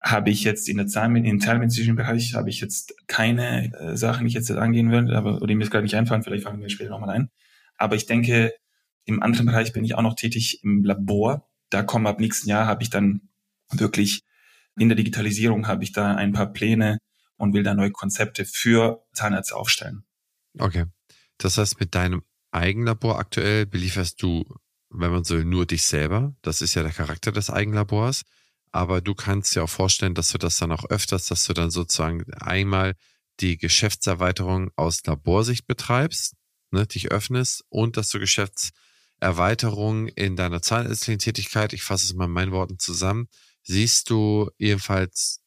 habe ich jetzt in der Zahl, im zahlmedizinischen Bereich habe ich jetzt keine äh, Sachen, die ich jetzt angehen würde, aber oder die mir gerade nicht einfallen, vielleicht fangen wir später nochmal ein. Aber ich denke, im anderen Bereich bin ich auch noch tätig im Labor. Da kommen ab nächsten Jahr habe ich dann wirklich in der Digitalisierung habe ich da ein paar Pläne und will da neue Konzepte für Zahnärzte aufstellen. Okay. Das heißt, mit deinem Eigenlabor aktuell belieferst du, wenn man so will, nur dich selber. Das ist ja der Charakter des Eigenlabors. Aber du kannst dir auch vorstellen, dass du das dann auch öfters, dass du dann sozusagen einmal die Geschäftserweiterung aus Laborsicht betreibst, ne, dich öffnest und dass du Geschäftserweiterung in deiner zahnärztlichen Tätigkeit, ich fasse es mal in meinen Worten zusammen, siehst du jedenfalls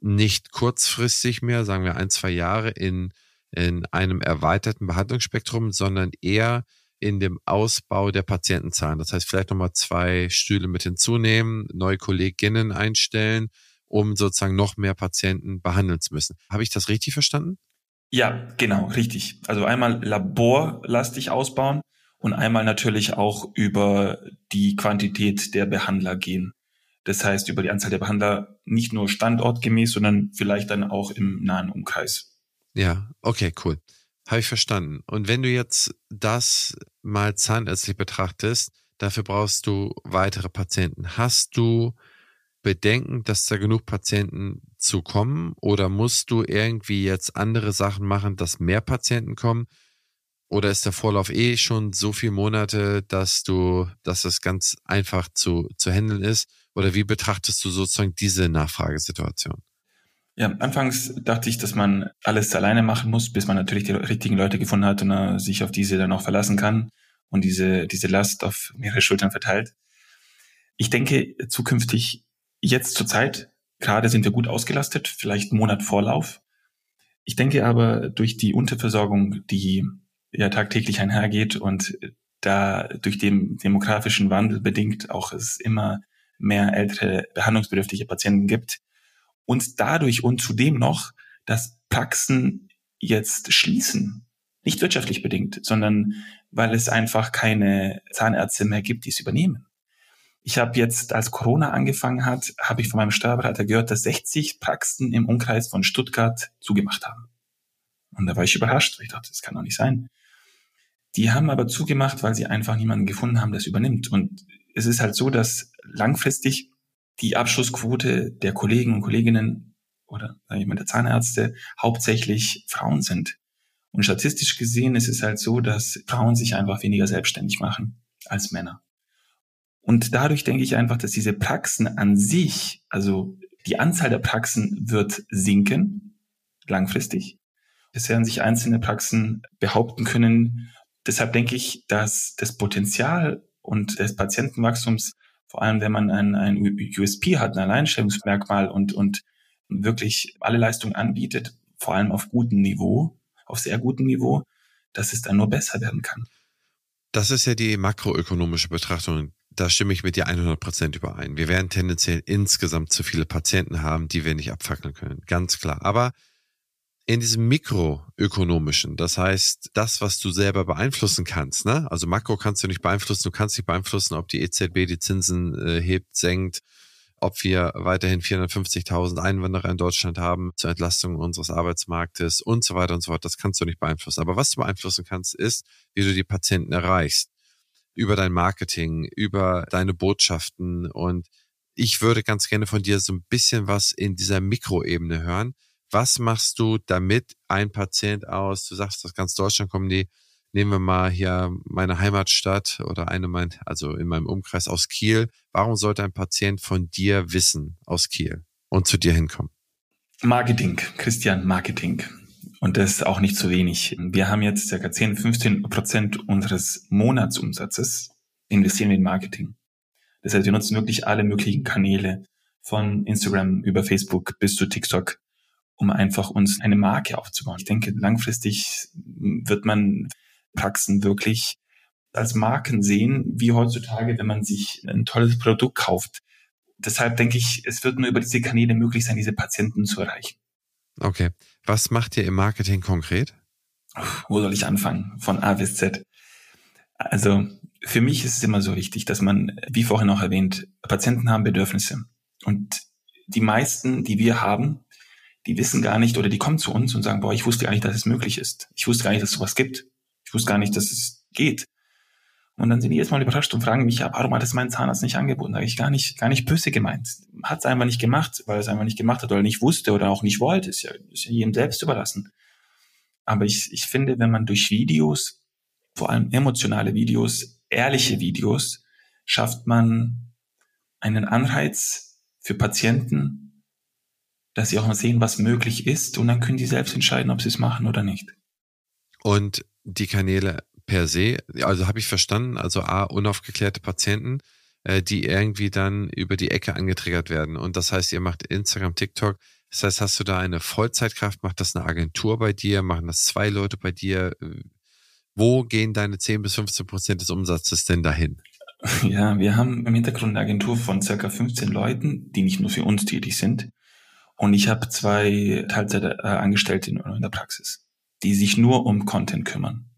nicht kurzfristig mehr, sagen wir ein, zwei Jahre in, in einem erweiterten Behandlungsspektrum, sondern eher in dem Ausbau der Patientenzahlen. Das heißt, vielleicht nochmal zwei Stühle mit hinzunehmen, neue Kolleginnen einstellen, um sozusagen noch mehr Patienten behandeln zu müssen. Habe ich das richtig verstanden? Ja, genau, richtig. Also einmal laborlastig ausbauen und einmal natürlich auch über die Quantität der Behandler gehen. Das heißt, über die Anzahl der Behandler nicht nur standortgemäß, sondern vielleicht dann auch im nahen Umkreis. Ja, okay, cool. Habe ich verstanden. Und wenn du jetzt das mal zahnärztlich betrachtest, Dafür brauchst du weitere Patienten. Hast du Bedenken, dass da genug Patienten zu kommen? Oder musst du irgendwie jetzt andere Sachen machen, dass mehr Patienten kommen? Oder ist der Vorlauf eh schon so viele Monate, dass du, dass das ganz einfach zu, zu handeln ist? Oder wie betrachtest du sozusagen diese Nachfragesituation? Ja, anfangs dachte ich, dass man alles alleine machen muss, bis man natürlich die richtigen Leute gefunden hat und uh, sich auf diese dann auch verlassen kann und diese, diese Last auf mehrere Schultern verteilt. Ich denke, zukünftig, jetzt zur Zeit, gerade sind wir gut ausgelastet, vielleicht Monat Vorlauf. Ich denke aber, durch die Unterversorgung, die ja tagtäglich einhergeht und da durch den demografischen Wandel bedingt auch es immer mehr ältere behandlungsbedürftige Patienten gibt und dadurch und zudem noch, dass Praxen jetzt schließen, nicht wirtschaftlich bedingt, sondern weil es einfach keine Zahnärzte mehr gibt, die es übernehmen. Ich habe jetzt, als Corona angefangen hat, habe ich von meinem Steuerberater gehört, dass 60 Praxen im Umkreis von Stuttgart zugemacht haben. Und da war ich überrascht, weil ich dachte, das kann doch nicht sein. Die haben aber zugemacht, weil sie einfach niemanden gefunden haben, der es übernimmt. Und es ist halt so, dass langfristig die Abschlussquote der Kollegen und Kolleginnen oder sage ich mal der Zahnärzte hauptsächlich Frauen sind. Und statistisch gesehen ist es halt so, dass Frauen sich einfach weniger selbstständig machen als Männer. Und dadurch denke ich einfach, dass diese Praxen an sich, also die Anzahl der Praxen wird sinken, langfristig. Es werden sich einzelne Praxen behaupten können, Deshalb denke ich, dass das Potenzial und des Patientenwachstums, vor allem wenn man ein, ein USP hat, ein Alleinstellungsmerkmal und, und wirklich alle Leistungen anbietet, vor allem auf gutem Niveau, auf sehr gutem Niveau, dass es dann nur besser werden kann. Das ist ja die makroökonomische Betrachtung. Da stimme ich mit dir 100 Prozent überein. Wir werden tendenziell insgesamt zu viele Patienten haben, die wir nicht abfackeln können. Ganz klar. Aber in diesem mikroökonomischen, das heißt, das, was du selber beeinflussen kannst, ne? Also Makro kannst du nicht beeinflussen, du kannst nicht beeinflussen, ob die EZB die Zinsen äh, hebt, senkt, ob wir weiterhin 450.000 Einwanderer in Deutschland haben zur Entlastung unseres Arbeitsmarktes und so weiter und so fort. Das kannst du nicht beeinflussen. Aber was du beeinflussen kannst, ist, wie du die Patienten erreichst. Über dein Marketing, über deine Botschaften. Und ich würde ganz gerne von dir so ein bisschen was in dieser Mikroebene hören was machst du, damit ein Patient aus, du sagst, aus ganz Deutschland kommen die, nehmen wir mal hier meine Heimatstadt oder eine mein, also in meinem Umkreis aus Kiel. Warum sollte ein Patient von dir wissen aus Kiel und zu dir hinkommen? Marketing, Christian, Marketing. Und das ist auch nicht zu wenig. Wir haben jetzt circa 10, 15 Prozent unseres Monatsumsatzes investieren in Marketing. Das heißt, wir nutzen wirklich alle möglichen Kanäle von Instagram über Facebook bis zu TikTok um einfach uns eine Marke aufzubauen. Ich denke, langfristig wird man Praxen wirklich als Marken sehen, wie heutzutage, wenn man sich ein tolles Produkt kauft. Deshalb denke ich, es wird nur über diese Kanäle möglich sein, diese Patienten zu erreichen. Okay. Was macht ihr im Marketing konkret? Wo soll ich anfangen? Von A bis Z. Also für mich ist es immer so wichtig, dass man, wie vorhin auch erwähnt, Patienten haben Bedürfnisse. Und die meisten, die wir haben, die wissen gar nicht oder die kommen zu uns und sagen, boah, ich wusste gar nicht, dass es möglich ist. Ich wusste gar nicht, dass es sowas gibt. Ich wusste gar nicht, dass es geht. Und dann sind die jetzt mal überrascht und fragen mich, ja, warum hat es mein Zahnarzt nicht angeboten? Da habe ich gar nicht, gar nicht böse gemeint. Hat es einfach nicht gemacht, weil es einfach nicht gemacht hat oder nicht wusste oder auch nicht wollte. Ist ja, ist ja jedem selbst überlassen. Aber ich, ich finde, wenn man durch Videos, vor allem emotionale Videos, ehrliche Videos, schafft man einen Anreiz für Patienten, dass sie auch mal sehen, was möglich ist und dann können die selbst entscheiden, ob sie es machen oder nicht. Und die Kanäle per se, also habe ich verstanden, also A, unaufgeklärte Patienten, äh, die irgendwie dann über die Ecke angetriggert werden. Und das heißt, ihr macht Instagram, TikTok. Das heißt, hast du da eine Vollzeitkraft? Macht das eine Agentur bei dir? Machen das zwei Leute bei dir? Wo gehen deine 10 bis 15 Prozent des Umsatzes denn dahin? Ja, wir haben im Hintergrund eine Agentur von circa 15 Leuten, die nicht nur für uns tätig sind. Und ich habe zwei Teilzeitangestellte in, in der Praxis, die sich nur um Content kümmern.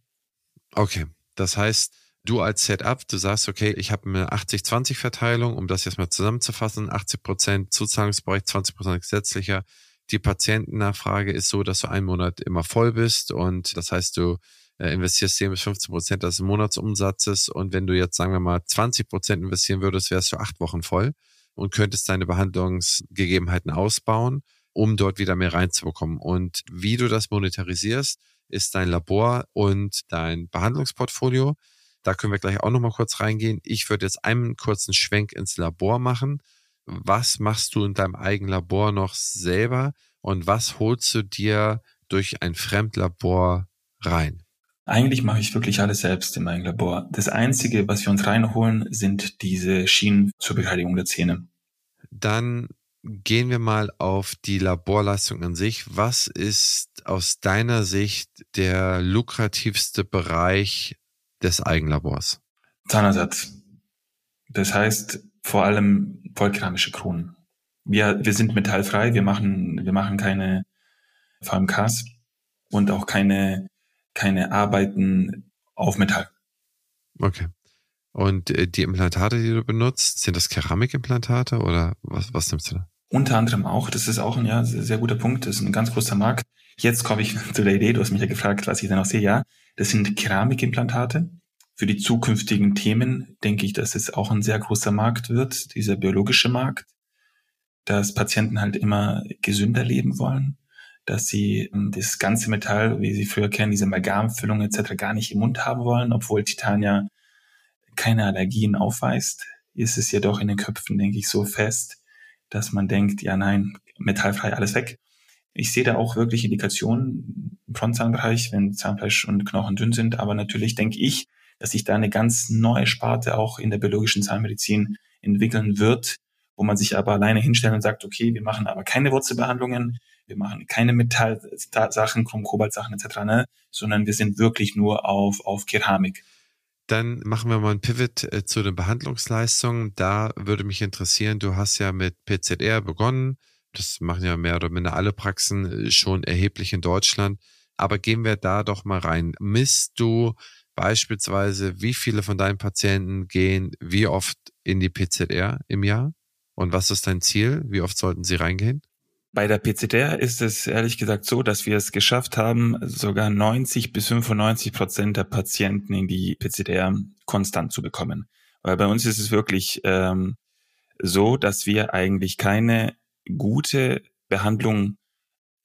Okay, das heißt, du als Setup, du sagst, okay, ich habe eine 80-20-Verteilung, um das jetzt mal zusammenzufassen, 80 Prozent Zuzahlungsbereich, 20 Prozent gesetzlicher. Die Patientennachfrage ist so, dass du einen Monat immer voll bist und das heißt, du äh, investierst 10 bis 15 Prozent des Monatsumsatzes und wenn du jetzt, sagen wir mal, 20 Prozent investieren würdest, wärst du acht Wochen voll und könntest deine Behandlungsgegebenheiten ausbauen, um dort wieder mehr reinzubekommen. Und wie du das monetarisierst, ist dein Labor und dein Behandlungsportfolio. Da können wir gleich auch nochmal kurz reingehen. Ich würde jetzt einen kurzen Schwenk ins Labor machen. Was machst du in deinem eigenen Labor noch selber und was holst du dir durch ein Fremdlabor rein? Eigentlich mache ich wirklich alles selbst in meinem Labor. Das Einzige, was wir uns reinholen, sind diese Schienen zur Beteiligung der Zähne. Dann gehen wir mal auf die Laborleistung an sich. Was ist aus deiner Sicht der lukrativste Bereich des Eigenlabors? Zahnersatz. Das heißt vor allem vollkeramische Kronen. Wir, wir sind metallfrei, wir machen, wir machen keine VMKs und auch keine, keine Arbeiten auf Metall. Okay. Und äh, die Implantate, die du benutzt, sind das Keramikimplantate oder was, was nimmst du da? Unter anderem auch, das ist auch ein ja, sehr, sehr guter Punkt, das ist ein ganz großer Markt. Jetzt komme ich zu der Idee, du hast mich ja gefragt, was ich da noch sehe. Ja, das sind Keramikimplantate. Für die zukünftigen Themen denke ich, dass es auch ein sehr großer Markt wird, dieser biologische Markt, dass Patienten halt immer gesünder leben wollen, dass sie ähm, das ganze Metall, wie sie früher kennen, diese Amalgamfüllung etc. gar nicht im Mund haben wollen, obwohl Titan ja keine Allergien aufweist, ist es jedoch in den Köpfen, denke ich, so fest, dass man denkt, ja nein, metallfrei alles weg. Ich sehe da auch wirklich Indikationen im Frontzahnbereich, wenn Zahnfleisch und Knochen dünn sind. Aber natürlich denke ich, dass sich da eine ganz neue Sparte auch in der biologischen Zahnmedizin entwickeln wird, wo man sich aber alleine hinstellt und sagt, okay, wir machen aber keine Wurzelbehandlungen, wir machen keine Metallsachen, Kobaltsachen etc., ne, sondern wir sind wirklich nur auf, auf Keramik. Dann machen wir mal ein Pivot äh, zu den Behandlungsleistungen. Da würde mich interessieren, du hast ja mit PZR begonnen. Das machen ja mehr oder minder alle Praxen äh, schon erheblich in Deutschland. Aber gehen wir da doch mal rein. Misst du beispielsweise, wie viele von deinen Patienten gehen wie oft in die PZR im Jahr? Und was ist dein Ziel? Wie oft sollten sie reingehen? Bei der PCDR ist es ehrlich gesagt so, dass wir es geschafft haben, sogar 90 bis 95 Prozent der Patienten in die PCDR konstant zu bekommen. Weil bei uns ist es wirklich ähm, so, dass wir eigentlich keine gute Behandlung,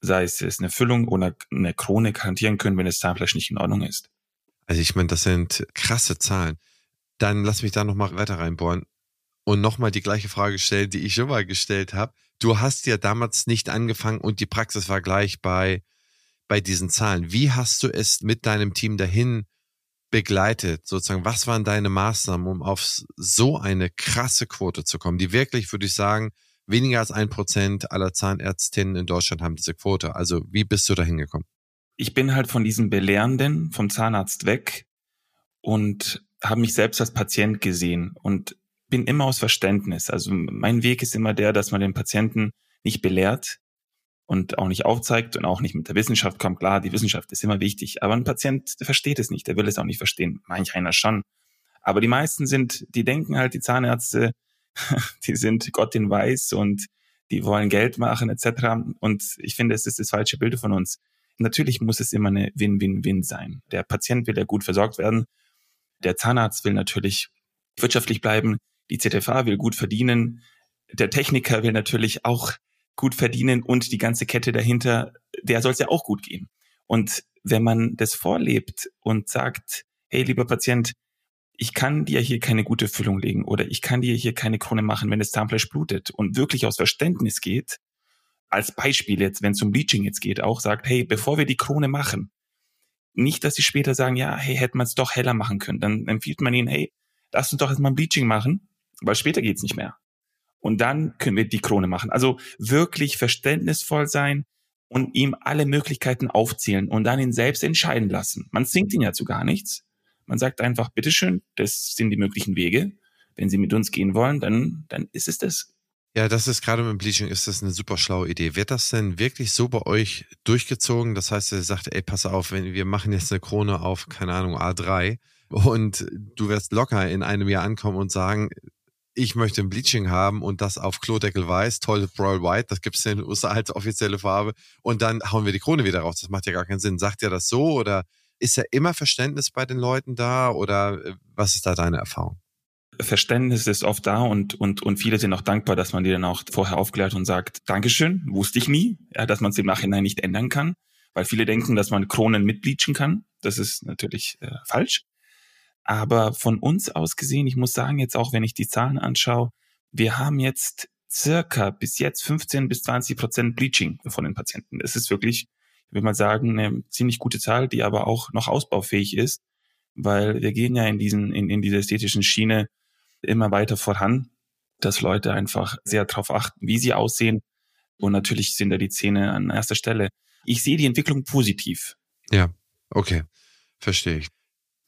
sei es eine Füllung oder eine Krone, garantieren können, wenn das Zahnfleisch nicht in Ordnung ist. Also ich meine, das sind krasse Zahlen. Dann lass mich da nochmal weiter reinbohren und nochmal die gleiche Frage stellen, die ich schon mal gestellt habe du hast ja damals nicht angefangen und die Praxis war gleich bei, bei diesen Zahlen. Wie hast du es mit deinem Team dahin begleitet? Sozusagen, was waren deine Maßnahmen, um auf so eine krasse Quote zu kommen, die wirklich, würde ich sagen, weniger als ein Prozent aller Zahnärztinnen in Deutschland haben diese Quote. Also wie bist du da hingekommen? Ich bin halt von diesem Belehrenden vom Zahnarzt weg und habe mich selbst als Patient gesehen und bin immer aus Verständnis. Also mein Weg ist immer der, dass man den Patienten nicht belehrt und auch nicht aufzeigt und auch nicht mit der Wissenschaft kommt. Klar, die Wissenschaft ist immer wichtig, aber ein Patient versteht es nicht, der will es auch nicht verstehen. Manch einer schon. Aber die meisten sind, die denken halt, die Zahnärzte, die sind Gott in Weiß und die wollen Geld machen etc. Und ich finde, es ist das falsche Bild von uns. Natürlich muss es immer eine Win-Win-Win sein. Der Patient will ja gut versorgt werden. Der Zahnarzt will natürlich wirtschaftlich bleiben. Die ZFA will gut verdienen. Der Techniker will natürlich auch gut verdienen und die ganze Kette dahinter, der soll es ja auch gut gehen. Und wenn man das vorlebt und sagt, hey, lieber Patient, ich kann dir hier keine gute Füllung legen oder ich kann dir hier keine Krone machen, wenn das Zahnfleisch blutet und wirklich aus Verständnis geht, als Beispiel jetzt, wenn es um Bleaching jetzt geht, auch sagt, hey, bevor wir die Krone machen, nicht, dass sie später sagen, ja, hey, hätte man es doch heller machen können. Dann empfiehlt man ihnen, hey, lass uns doch erstmal ein Bleaching machen weil später geht's nicht mehr. Und dann können wir die Krone machen. Also wirklich verständnisvoll sein und ihm alle Möglichkeiten aufzählen und dann ihn selbst entscheiden lassen. Man zwingt ihn ja zu gar nichts. Man sagt einfach, bitteschön, das sind die möglichen Wege. Wenn Sie mit uns gehen wollen, dann, dann ist es das. Ja, das ist gerade mit dem Bleaching ist das eine super schlaue Idee. Wird das denn wirklich so bei euch durchgezogen? Das heißt, er sagt, ey, pass auf, wenn wir machen jetzt eine Krone auf, keine Ahnung, A3 und du wirst locker in einem Jahr ankommen und sagen, ich möchte ein Bleaching haben und das auf Klodeckel weiß, toll Royal White, das gibt es in den USA als offizielle Farbe und dann hauen wir die Krone wieder raus. Das macht ja gar keinen Sinn. Sagt ihr das so oder Ist ja immer Verständnis bei den Leuten da oder äh, was ist da deine Erfahrung? Verständnis ist oft da und, und, und viele sind auch dankbar, dass man die dann auch vorher aufklärt und sagt, Dankeschön, wusste ich nie, ja, dass man es im Nachhinein nicht ändern kann, weil viele denken, dass man Kronen mitbleachen kann. Das ist natürlich äh, falsch. Aber von uns aus gesehen, ich muss sagen, jetzt auch wenn ich die Zahlen anschaue, wir haben jetzt circa bis jetzt 15 bis 20 Prozent Bleaching von den Patienten. Das ist wirklich, ich würde mal sagen, eine ziemlich gute Zahl, die aber auch noch ausbaufähig ist, weil wir gehen ja in diesen, in, in dieser ästhetischen Schiene immer weiter voran, dass Leute einfach sehr darauf achten, wie sie aussehen. Und natürlich sind da die Zähne an erster Stelle. Ich sehe die Entwicklung positiv. Ja, okay. Verstehe ich.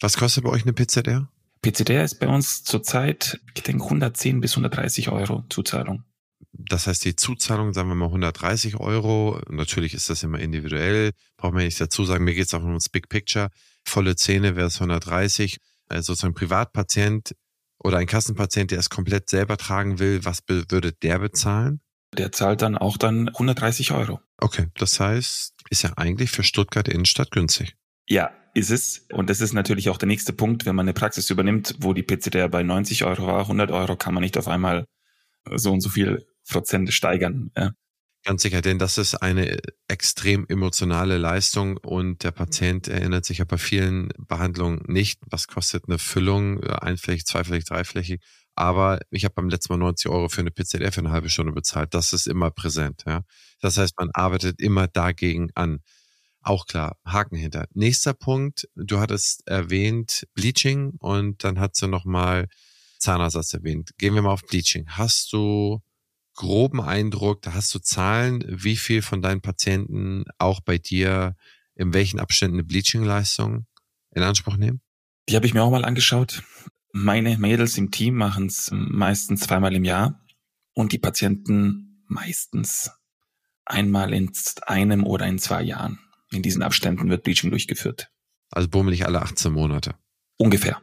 Was kostet bei euch eine PZR? PZR ist bei uns zurzeit, ich denke, 110 bis 130 Euro Zuzahlung. Das heißt, die Zuzahlung, sagen wir mal 130 Euro. Natürlich ist das immer individuell. Braucht man nicht dazu sagen, mir geht es auch ums Big Picture. Volle Zähne wäre es 130. Also sozusagen Privatpatient oder ein Kassenpatient, der es komplett selber tragen will, was würde der bezahlen? Der zahlt dann auch dann 130 Euro. Okay, das heißt, ist ja eigentlich für Stuttgart Innenstadt günstig. Ja, ist es. Und das ist natürlich auch der nächste Punkt, wenn man eine Praxis übernimmt, wo die PCDR bei 90 Euro war, 100 Euro kann man nicht auf einmal so und so viel Prozent steigern. Ja. Ganz sicher, denn das ist eine extrem emotionale Leistung und der Patient erinnert sich ja bei vielen Behandlungen nicht, was kostet eine Füllung, einflächig, zweiflächig, dreiflächig. Aber ich habe beim letzten Mal 90 Euro für eine PZR für eine halbe Stunde bezahlt. Das ist immer präsent. Ja. Das heißt, man arbeitet immer dagegen an. Auch klar, Haken hinter. Nächster Punkt, du hattest erwähnt Bleaching und dann hast du nochmal Zahnersatz erwähnt. Gehen wir mal auf Bleaching. Hast du groben Eindruck, da hast du Zahlen, wie viel von deinen Patienten auch bei dir in welchen Abständen eine Bleaching-Leistung in Anspruch nehmen? Die habe ich mir auch mal angeschaut. Meine Mädels im Team machen es meistens zweimal im Jahr und die Patienten meistens einmal in einem oder in zwei Jahren. In diesen Abständen wird Bleaching durchgeführt. Also bummelig alle 18 Monate. Ungefähr.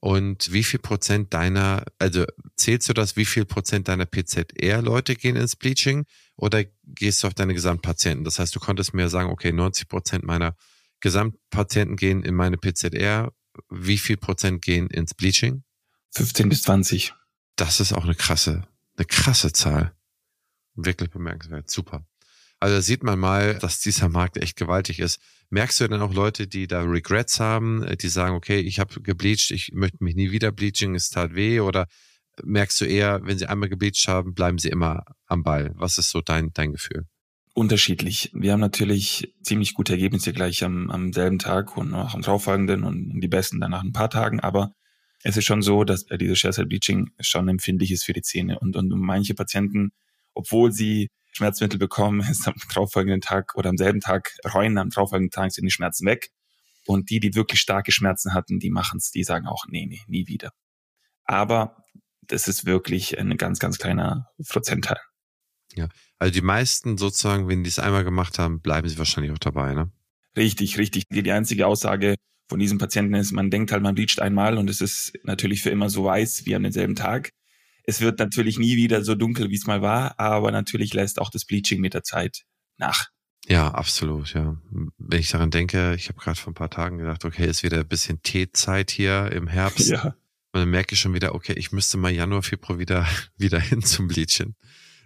Und wie viel Prozent deiner, also zählst du das, wie viel Prozent deiner PZR-Leute gehen ins Bleaching oder gehst du auf deine Gesamtpatienten? Das heißt, du konntest mir sagen, okay, 90 Prozent meiner Gesamtpatienten gehen in meine PZR. Wie viel Prozent gehen ins Bleaching? 15 bis 20. Das ist auch eine krasse, eine krasse Zahl. Wirklich bemerkenswert. Super. Also da sieht man mal, dass dieser Markt echt gewaltig ist. Merkst du denn auch Leute, die da Regrets haben, äh, die sagen, okay, ich habe gebleached, ich möchte mich nie wieder bleaching, es tat weh? Oder merkst du eher, wenn sie einmal gebleached haben, bleiben sie immer am Ball? Was ist so dein, dein Gefühl? Unterschiedlich. Wir haben natürlich ziemlich gute Ergebnisse gleich am, am selben Tag und auch am darauffolgenden und die besten dann nach ein paar Tagen, aber es ist schon so, dass bei dieser Share Bleaching schon empfindlich ist für die Zähne und, und manche Patienten, obwohl sie Schmerzmittel bekommen, ist am darauffolgenden Tag oder am selben Tag reuen, am darauffolgenden Tag sind die Schmerzen weg. Und die, die wirklich starke Schmerzen hatten, die machen es, die sagen auch, nee, nee, nie wieder. Aber das ist wirklich ein ganz, ganz kleiner Prozentteil. Ja, also die meisten sozusagen, wenn die es einmal gemacht haben, bleiben sie wahrscheinlich auch dabei, ne? Richtig, richtig. Die einzige Aussage von diesem Patienten ist, man denkt halt, man bleacht einmal und es ist natürlich für immer so weiß wie an denselben Tag. Es wird natürlich nie wieder so dunkel, wie es mal war, aber natürlich lässt auch das Bleaching mit der Zeit nach. Ja, absolut, ja. Wenn ich daran denke, ich habe gerade vor ein paar Tagen gedacht, okay, ist wieder ein bisschen Teezeit hier im Herbst. Ja. Und dann merke ich schon wieder, okay, ich müsste mal Januar, Februar wieder, wieder hin zum Bleachen,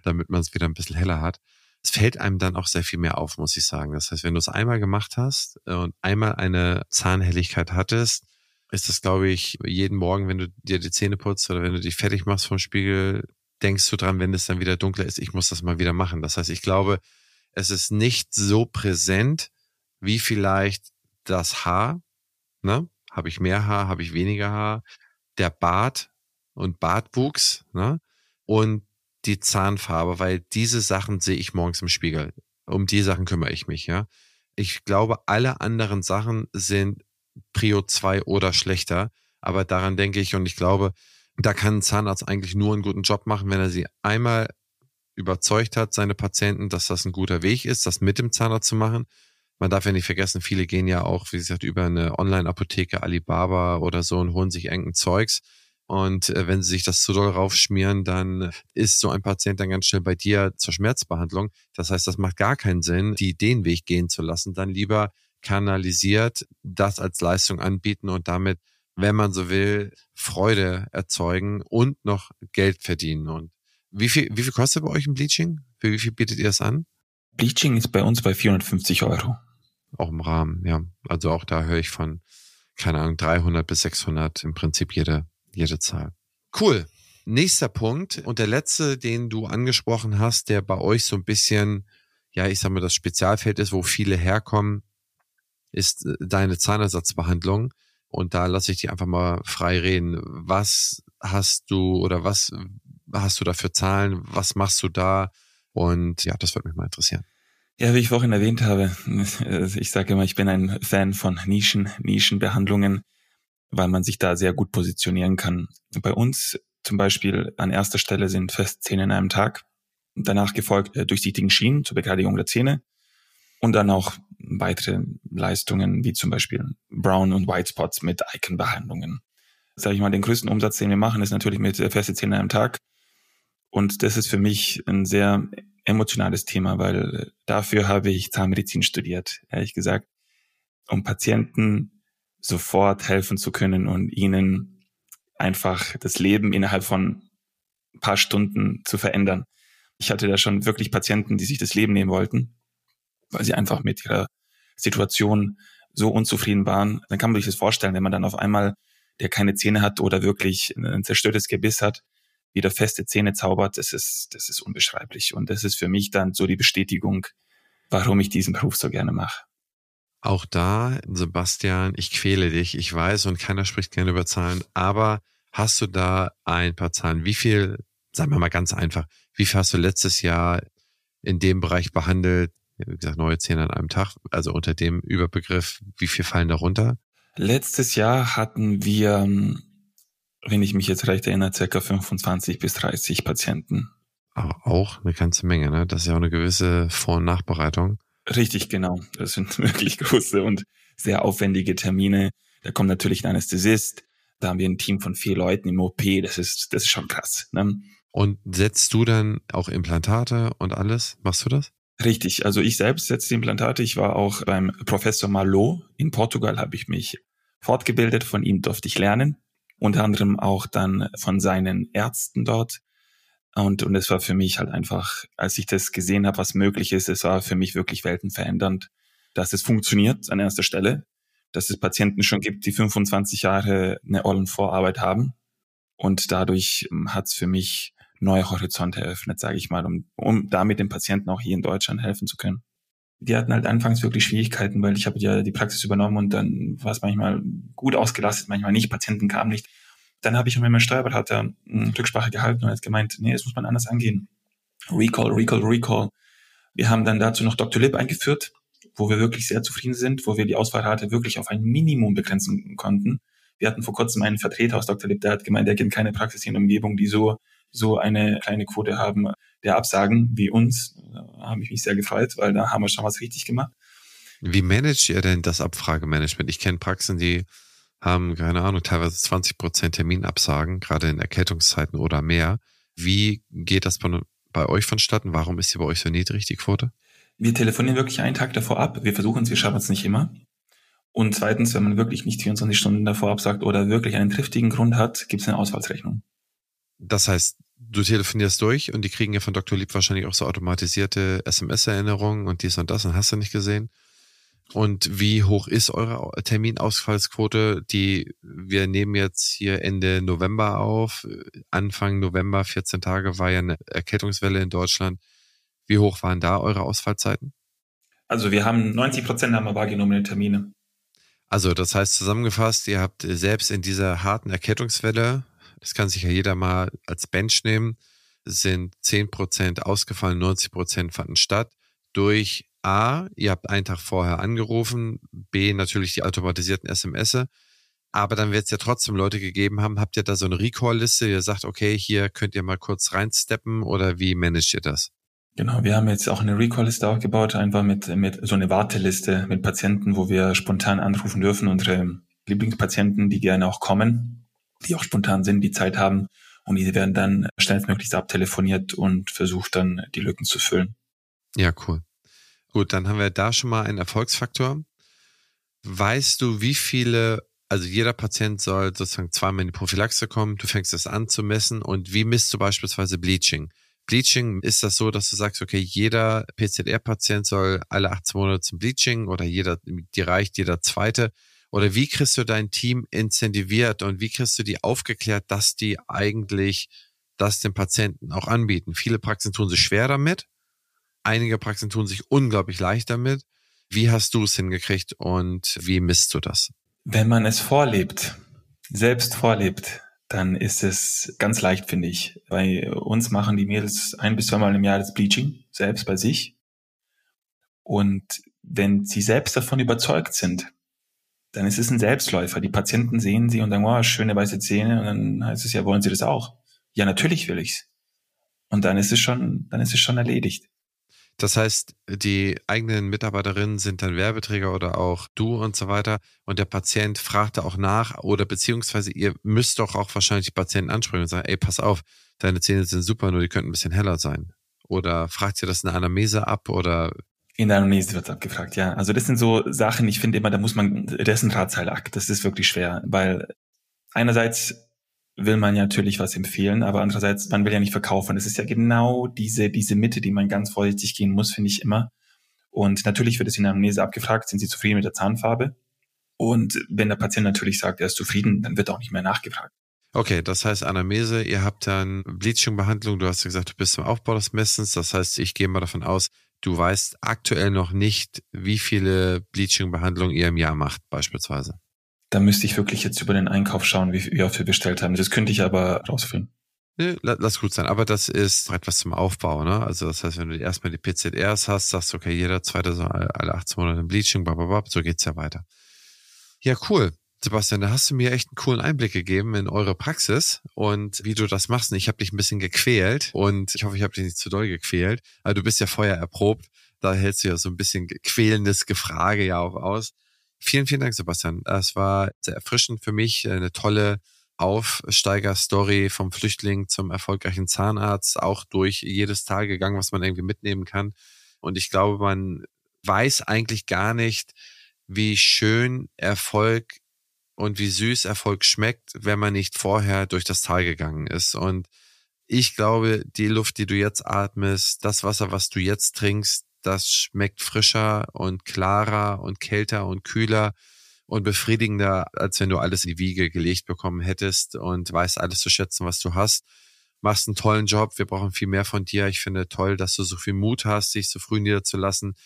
damit man es wieder ein bisschen heller hat. Es fällt einem dann auch sehr viel mehr auf, muss ich sagen. Das heißt, wenn du es einmal gemacht hast und einmal eine Zahnhelligkeit hattest, ist das, glaube ich, jeden Morgen, wenn du dir die Zähne putzt oder wenn du dich fertig machst vom Spiegel, denkst du dran, wenn es dann wieder dunkler ist, ich muss das mal wieder machen. Das heißt, ich glaube, es ist nicht so präsent wie vielleicht das Haar. Ne? Habe ich mehr Haar, habe ich weniger Haar? Der Bart und Bartwuchs ne? und die Zahnfarbe, weil diese Sachen sehe ich morgens im Spiegel. Um die Sachen kümmere ich mich, ja. Ich glaube, alle anderen Sachen sind Prio 2 oder schlechter. Aber daran denke ich und ich glaube, da kann ein Zahnarzt eigentlich nur einen guten Job machen, wenn er sie einmal überzeugt hat, seine Patienten, dass das ein guter Weg ist, das mit dem Zahnarzt zu machen. Man darf ja nicht vergessen, viele gehen ja auch, wie gesagt, über eine Online-Apotheke, Alibaba oder so und holen sich engen Zeugs. Und äh, wenn sie sich das zu doll raufschmieren, dann ist so ein Patient dann ganz schnell bei dir zur Schmerzbehandlung. Das heißt, das macht gar keinen Sinn, die den Weg gehen zu lassen. Dann lieber kanalisiert, das als Leistung anbieten und damit, wenn man so will, Freude erzeugen und noch Geld verdienen. Und wie viel, wie viel kostet bei euch ein Bleaching? Für wie viel bietet ihr das an? Bleaching ist bei uns bei 450 Euro. Auch im Rahmen, ja. Also auch da höre ich von, keine Ahnung, 300 bis 600 im Prinzip jede, jede Zahl. Cool. Nächster Punkt und der letzte, den du angesprochen hast, der bei euch so ein bisschen, ja, ich sag mal, das Spezialfeld ist, wo viele herkommen, ist äh, deine Zahnersatzbehandlung. Und da lasse ich dich einfach mal frei reden. Was hast du oder was hast du da für Zahlen? Was machst du da? Und ja, das würde mich mal interessieren. Ja, wie ich vorhin erwähnt habe, ich sage immer, ich bin ein Fan von Nischen, Nischenbehandlungen, weil man sich da sehr gut positionieren kann. Bei uns zum Beispiel an erster Stelle sind Festzähne in einem Tag, danach gefolgt äh, durchsichtigen Schienen zur Begradigung der Zähne und dann auch weitere Leistungen wie zum Beispiel Brown und White Spots mit Icon-Behandlungen. Sag ich mal, den größten Umsatz, den wir machen, ist natürlich mit feste Zähne einem Tag. Und das ist für mich ein sehr emotionales Thema, weil dafür habe ich Zahnmedizin studiert, ehrlich gesagt, um Patienten sofort helfen zu können und ihnen einfach das Leben innerhalb von ein paar Stunden zu verändern. Ich hatte da schon wirklich Patienten, die sich das Leben nehmen wollten, weil sie einfach mit ihrer Situation so unzufrieden waren. Dann kann man sich das vorstellen, wenn man dann auf einmal, der keine Zähne hat oder wirklich ein zerstörtes Gebiss hat, wieder feste Zähne zaubert, das ist, das ist unbeschreiblich. Und das ist für mich dann so die Bestätigung, warum ich diesen Beruf so gerne mache. Auch da, Sebastian, ich quäle dich, ich weiß und keiner spricht gerne über Zahlen, aber hast du da ein paar Zahlen? Wie viel, sagen wir mal ganz einfach, wie viel hast du letztes Jahr in dem Bereich behandelt? Wie gesagt, neue Zähne an einem Tag, also unter dem Überbegriff, wie viel fallen darunter? Letztes Jahr hatten wir, wenn ich mich jetzt recht erinnere, circa 25 bis 30 Patienten. Aber auch eine ganze Menge, ne? Das ist ja auch eine gewisse Vor- und Nachbereitung. Richtig, genau. Das sind wirklich große und sehr aufwendige Termine. Da kommt natürlich ein Anästhesist. Da haben wir ein Team von vier Leuten im OP. Das ist, das ist schon krass. Ne? Und setzt du dann auch Implantate und alles? Machst du das? Richtig. Also ich selbst setze die Implantate. Ich war auch beim Professor Malo in Portugal, habe ich mich fortgebildet. Von ihm durfte ich lernen. Unter anderem auch dann von seinen Ärzten dort. Und, und es war für mich halt einfach, als ich das gesehen habe, was möglich ist, es war für mich wirklich weltenverändernd, dass es funktioniert an erster Stelle, dass es Patienten schon gibt, die 25 Jahre eine Ollen Vorarbeit haben. Und dadurch ähm, hat es für mich neue Horizonte eröffnet, sage ich mal, um, um damit den Patienten auch hier in Deutschland helfen zu können. Die hatten halt anfangs wirklich Schwierigkeiten, weil ich habe ja die Praxis übernommen und dann war es manchmal gut ausgelastet, manchmal nicht, Patienten kamen nicht. Dann habe ich mit meinem Steuerberater hm, Rücksprache gehalten und hat gemeint, nee, das muss man anders angehen. Recall, Recall, Recall. Wir haben dann dazu noch Dr. Lib eingeführt, wo wir wirklich sehr zufrieden sind, wo wir die Ausfallrate wirklich auf ein Minimum begrenzen konnten. Wir hatten vor kurzem einen Vertreter aus Dr. Lib, der hat gemeint, er kennt keine Praxis in der Umgebung, die so, so eine kleine Quote haben der Absagen wie uns. Da habe ich mich sehr gefreut, weil da haben wir schon was richtig gemacht. Wie managt ihr denn das Abfragemanagement? Ich kenne Praxen, die haben, keine Ahnung, teilweise 20 Prozent Terminabsagen, gerade in Erkältungszeiten oder mehr. Wie geht das bei, bei euch vonstatten? Warum ist sie bei euch so niedrig, die Quote? Wir telefonieren wirklich einen Tag davor ab. Wir versuchen es, wir schaffen es nicht immer. Und zweitens, wenn man wirklich nicht 24 Stunden davor absagt oder wirklich einen triftigen Grund hat, gibt es eine Ausfallsrechnung. Das heißt, du telefonierst durch und die kriegen ja von Dr. Lieb wahrscheinlich auch so automatisierte SMS-Erinnerungen und dies und das und hast du nicht gesehen. Und wie hoch ist eure Terminausfallsquote? Die, wir nehmen jetzt hier Ende November auf. Anfang November, 14 Tage, war ja eine Erkältungswelle in Deutschland. Wie hoch waren da eure Ausfallzeiten? Also wir haben 90 Prozent haben wir wahrgenommene Termine. Also das heißt zusammengefasst, ihr habt selbst in dieser harten Erkältungswelle, das kann sich ja jeder mal als Bench nehmen, sind 10 Prozent ausgefallen, 90 Prozent fanden statt. Durch A, ihr habt einen Tag vorher angerufen, B, natürlich die automatisierten SMS, aber dann wird es ja trotzdem Leute gegeben haben. Habt ihr da so eine Recall-Liste, ihr sagt, okay, hier könnt ihr mal kurz reinsteppen oder wie managt ihr das? Genau, wir haben jetzt auch eine Recall-Liste aufgebaut, einfach mit, mit so eine Warteliste mit Patienten, wo wir spontan anrufen dürfen, unsere Lieblingspatienten, die gerne auch kommen, die auch spontan sind, die Zeit haben und die werden dann schnellstmöglichst abtelefoniert und versucht dann die Lücken zu füllen. Ja, cool. Gut, dann haben wir da schon mal einen Erfolgsfaktor. Weißt du, wie viele, also jeder Patient soll sozusagen zweimal in die Prophylaxe kommen, du fängst das an zu messen und wie misst du beispielsweise Bleaching? Bleaching ist das so, dass du sagst, okay, jeder PZR-Patient soll alle 18 Monate zum Bleaching oder jeder, die reicht jeder zweite. Oder wie kriegst du dein Team incentiviert und wie kriegst du die aufgeklärt, dass die eigentlich das den Patienten auch anbieten? Viele Praxen tun sich schwer damit. Einige Praxen tun sich unglaublich leicht damit. Wie hast du es hingekriegt und wie misst du das? Wenn man es vorlebt, selbst vorlebt, dann ist es ganz leicht, finde ich. Bei uns machen die Mädels ein bis zweimal im Jahr das Bleaching, selbst bei sich. Und wenn sie selbst davon überzeugt sind, dann ist es ein Selbstläufer. Die Patienten sehen sie und sagen, oh, schöne weiße Zähne. Und dann heißt es ja, wollen sie das auch? Ja, natürlich will ich's. Und dann ist es schon, dann ist es schon erledigt. Das heißt, die eigenen Mitarbeiterinnen sind dann Werbeträger oder auch du und so weiter. Und der Patient fragt da auch nach oder beziehungsweise ihr müsst doch auch wahrscheinlich die Patienten ansprechen und sagen, ey, pass auf, deine Zähne sind super, nur die könnten ein bisschen heller sein. Oder fragt ihr das in einer Anamnese ab oder in der Anamnese wird abgefragt, ja. Also das sind so Sachen, ich finde immer, da muss man, das ist ein Drahtseilakt, das ist wirklich schwer, weil einerseits will man ja natürlich was empfehlen, aber andererseits, man will ja nicht verkaufen. Das ist ja genau diese, diese Mitte, die man ganz vorsichtig gehen muss, finde ich immer. Und natürlich wird es in der Amnese abgefragt, sind Sie zufrieden mit der Zahnfarbe? Und wenn der Patient natürlich sagt, er ist zufrieden, dann wird auch nicht mehr nachgefragt. Okay, das heißt Anamnese, ihr habt dann Bleaching-Behandlung, du hast gesagt, du bist im Aufbau des Messens, das heißt, ich gehe mal davon aus, du weißt aktuell noch nicht, wie viele Bleaching-Behandlungen ihr im Jahr macht, beispielsweise. Da müsste ich wirklich jetzt über den Einkauf schauen, wie, wie oft wir bestellt haben. Das könnte ich aber rausfinden. Nee, lass gut sein. Aber das ist etwas zum Aufbau, ne? Also das heißt, wenn du erstmal die PZRs hast, sagst du, okay, jeder zweite so alle 18 Monate Bleaching, blablabla, so geht's ja weiter. Ja, cool. Sebastian, da hast du mir echt einen coolen Einblick gegeben in eure Praxis und wie du das machst. Ich habe dich ein bisschen gequält und ich hoffe, ich habe dich nicht zu doll gequält. Aber du bist ja vorher erprobt. Da hältst du ja so ein bisschen quälendes Gefrage ja auch aus. Vielen, vielen Dank, Sebastian. Es war sehr erfrischend für mich, eine tolle Aufsteigerstory vom Flüchtling zum erfolgreichen Zahnarzt, auch durch jedes Tal gegangen, was man irgendwie mitnehmen kann. Und ich glaube, man weiß eigentlich gar nicht, wie schön Erfolg und wie süß Erfolg schmeckt, wenn man nicht vorher durch das Tal gegangen ist. Und ich glaube, die Luft, die du jetzt atmest, das Wasser, was du jetzt trinkst, das schmeckt frischer und klarer und kälter und kühler und befriedigender, als wenn du alles in die Wiege gelegt bekommen hättest und weißt alles zu schätzen, was du hast. Machst einen tollen Job. Wir brauchen viel mehr von dir. Ich finde toll, dass du so viel Mut hast, dich so früh niederzulassen,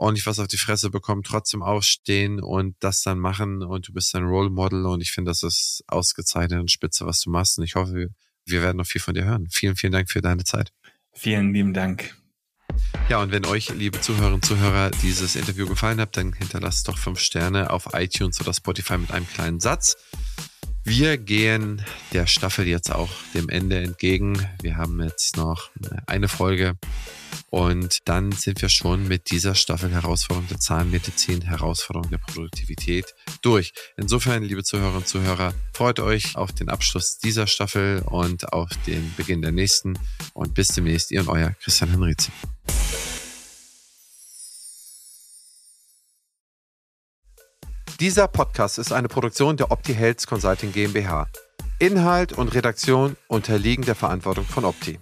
ordentlich was auf die Fresse bekommen, trotzdem aufstehen und das dann machen und du bist ein Role Model und ich finde, das ist ausgezeichnet und spitze, was du machst und ich hoffe, wir werden noch viel von dir hören. Vielen, vielen Dank für deine Zeit. Vielen lieben Dank. Ja, und wenn euch, liebe Zuhörerinnen und Zuhörer, dieses Interview gefallen hat, dann hinterlasst doch fünf Sterne auf iTunes oder Spotify mit einem kleinen Satz. Wir gehen der Staffel jetzt auch dem Ende entgegen. Wir haben jetzt noch eine Folge und dann sind wir schon mit dieser Staffel Herausforderung der Zahnmedizin, Herausforderung der Produktivität durch. Insofern, liebe Zuhörerinnen und Zuhörer, freut euch auf den Abschluss dieser Staffel und auf den Beginn der nächsten. Und bis demnächst, ihr und euer Christian Henrizi. Dieser Podcast ist eine Produktion der Opti Health Consulting GmbH. Inhalt und Redaktion unterliegen der Verantwortung von Opti.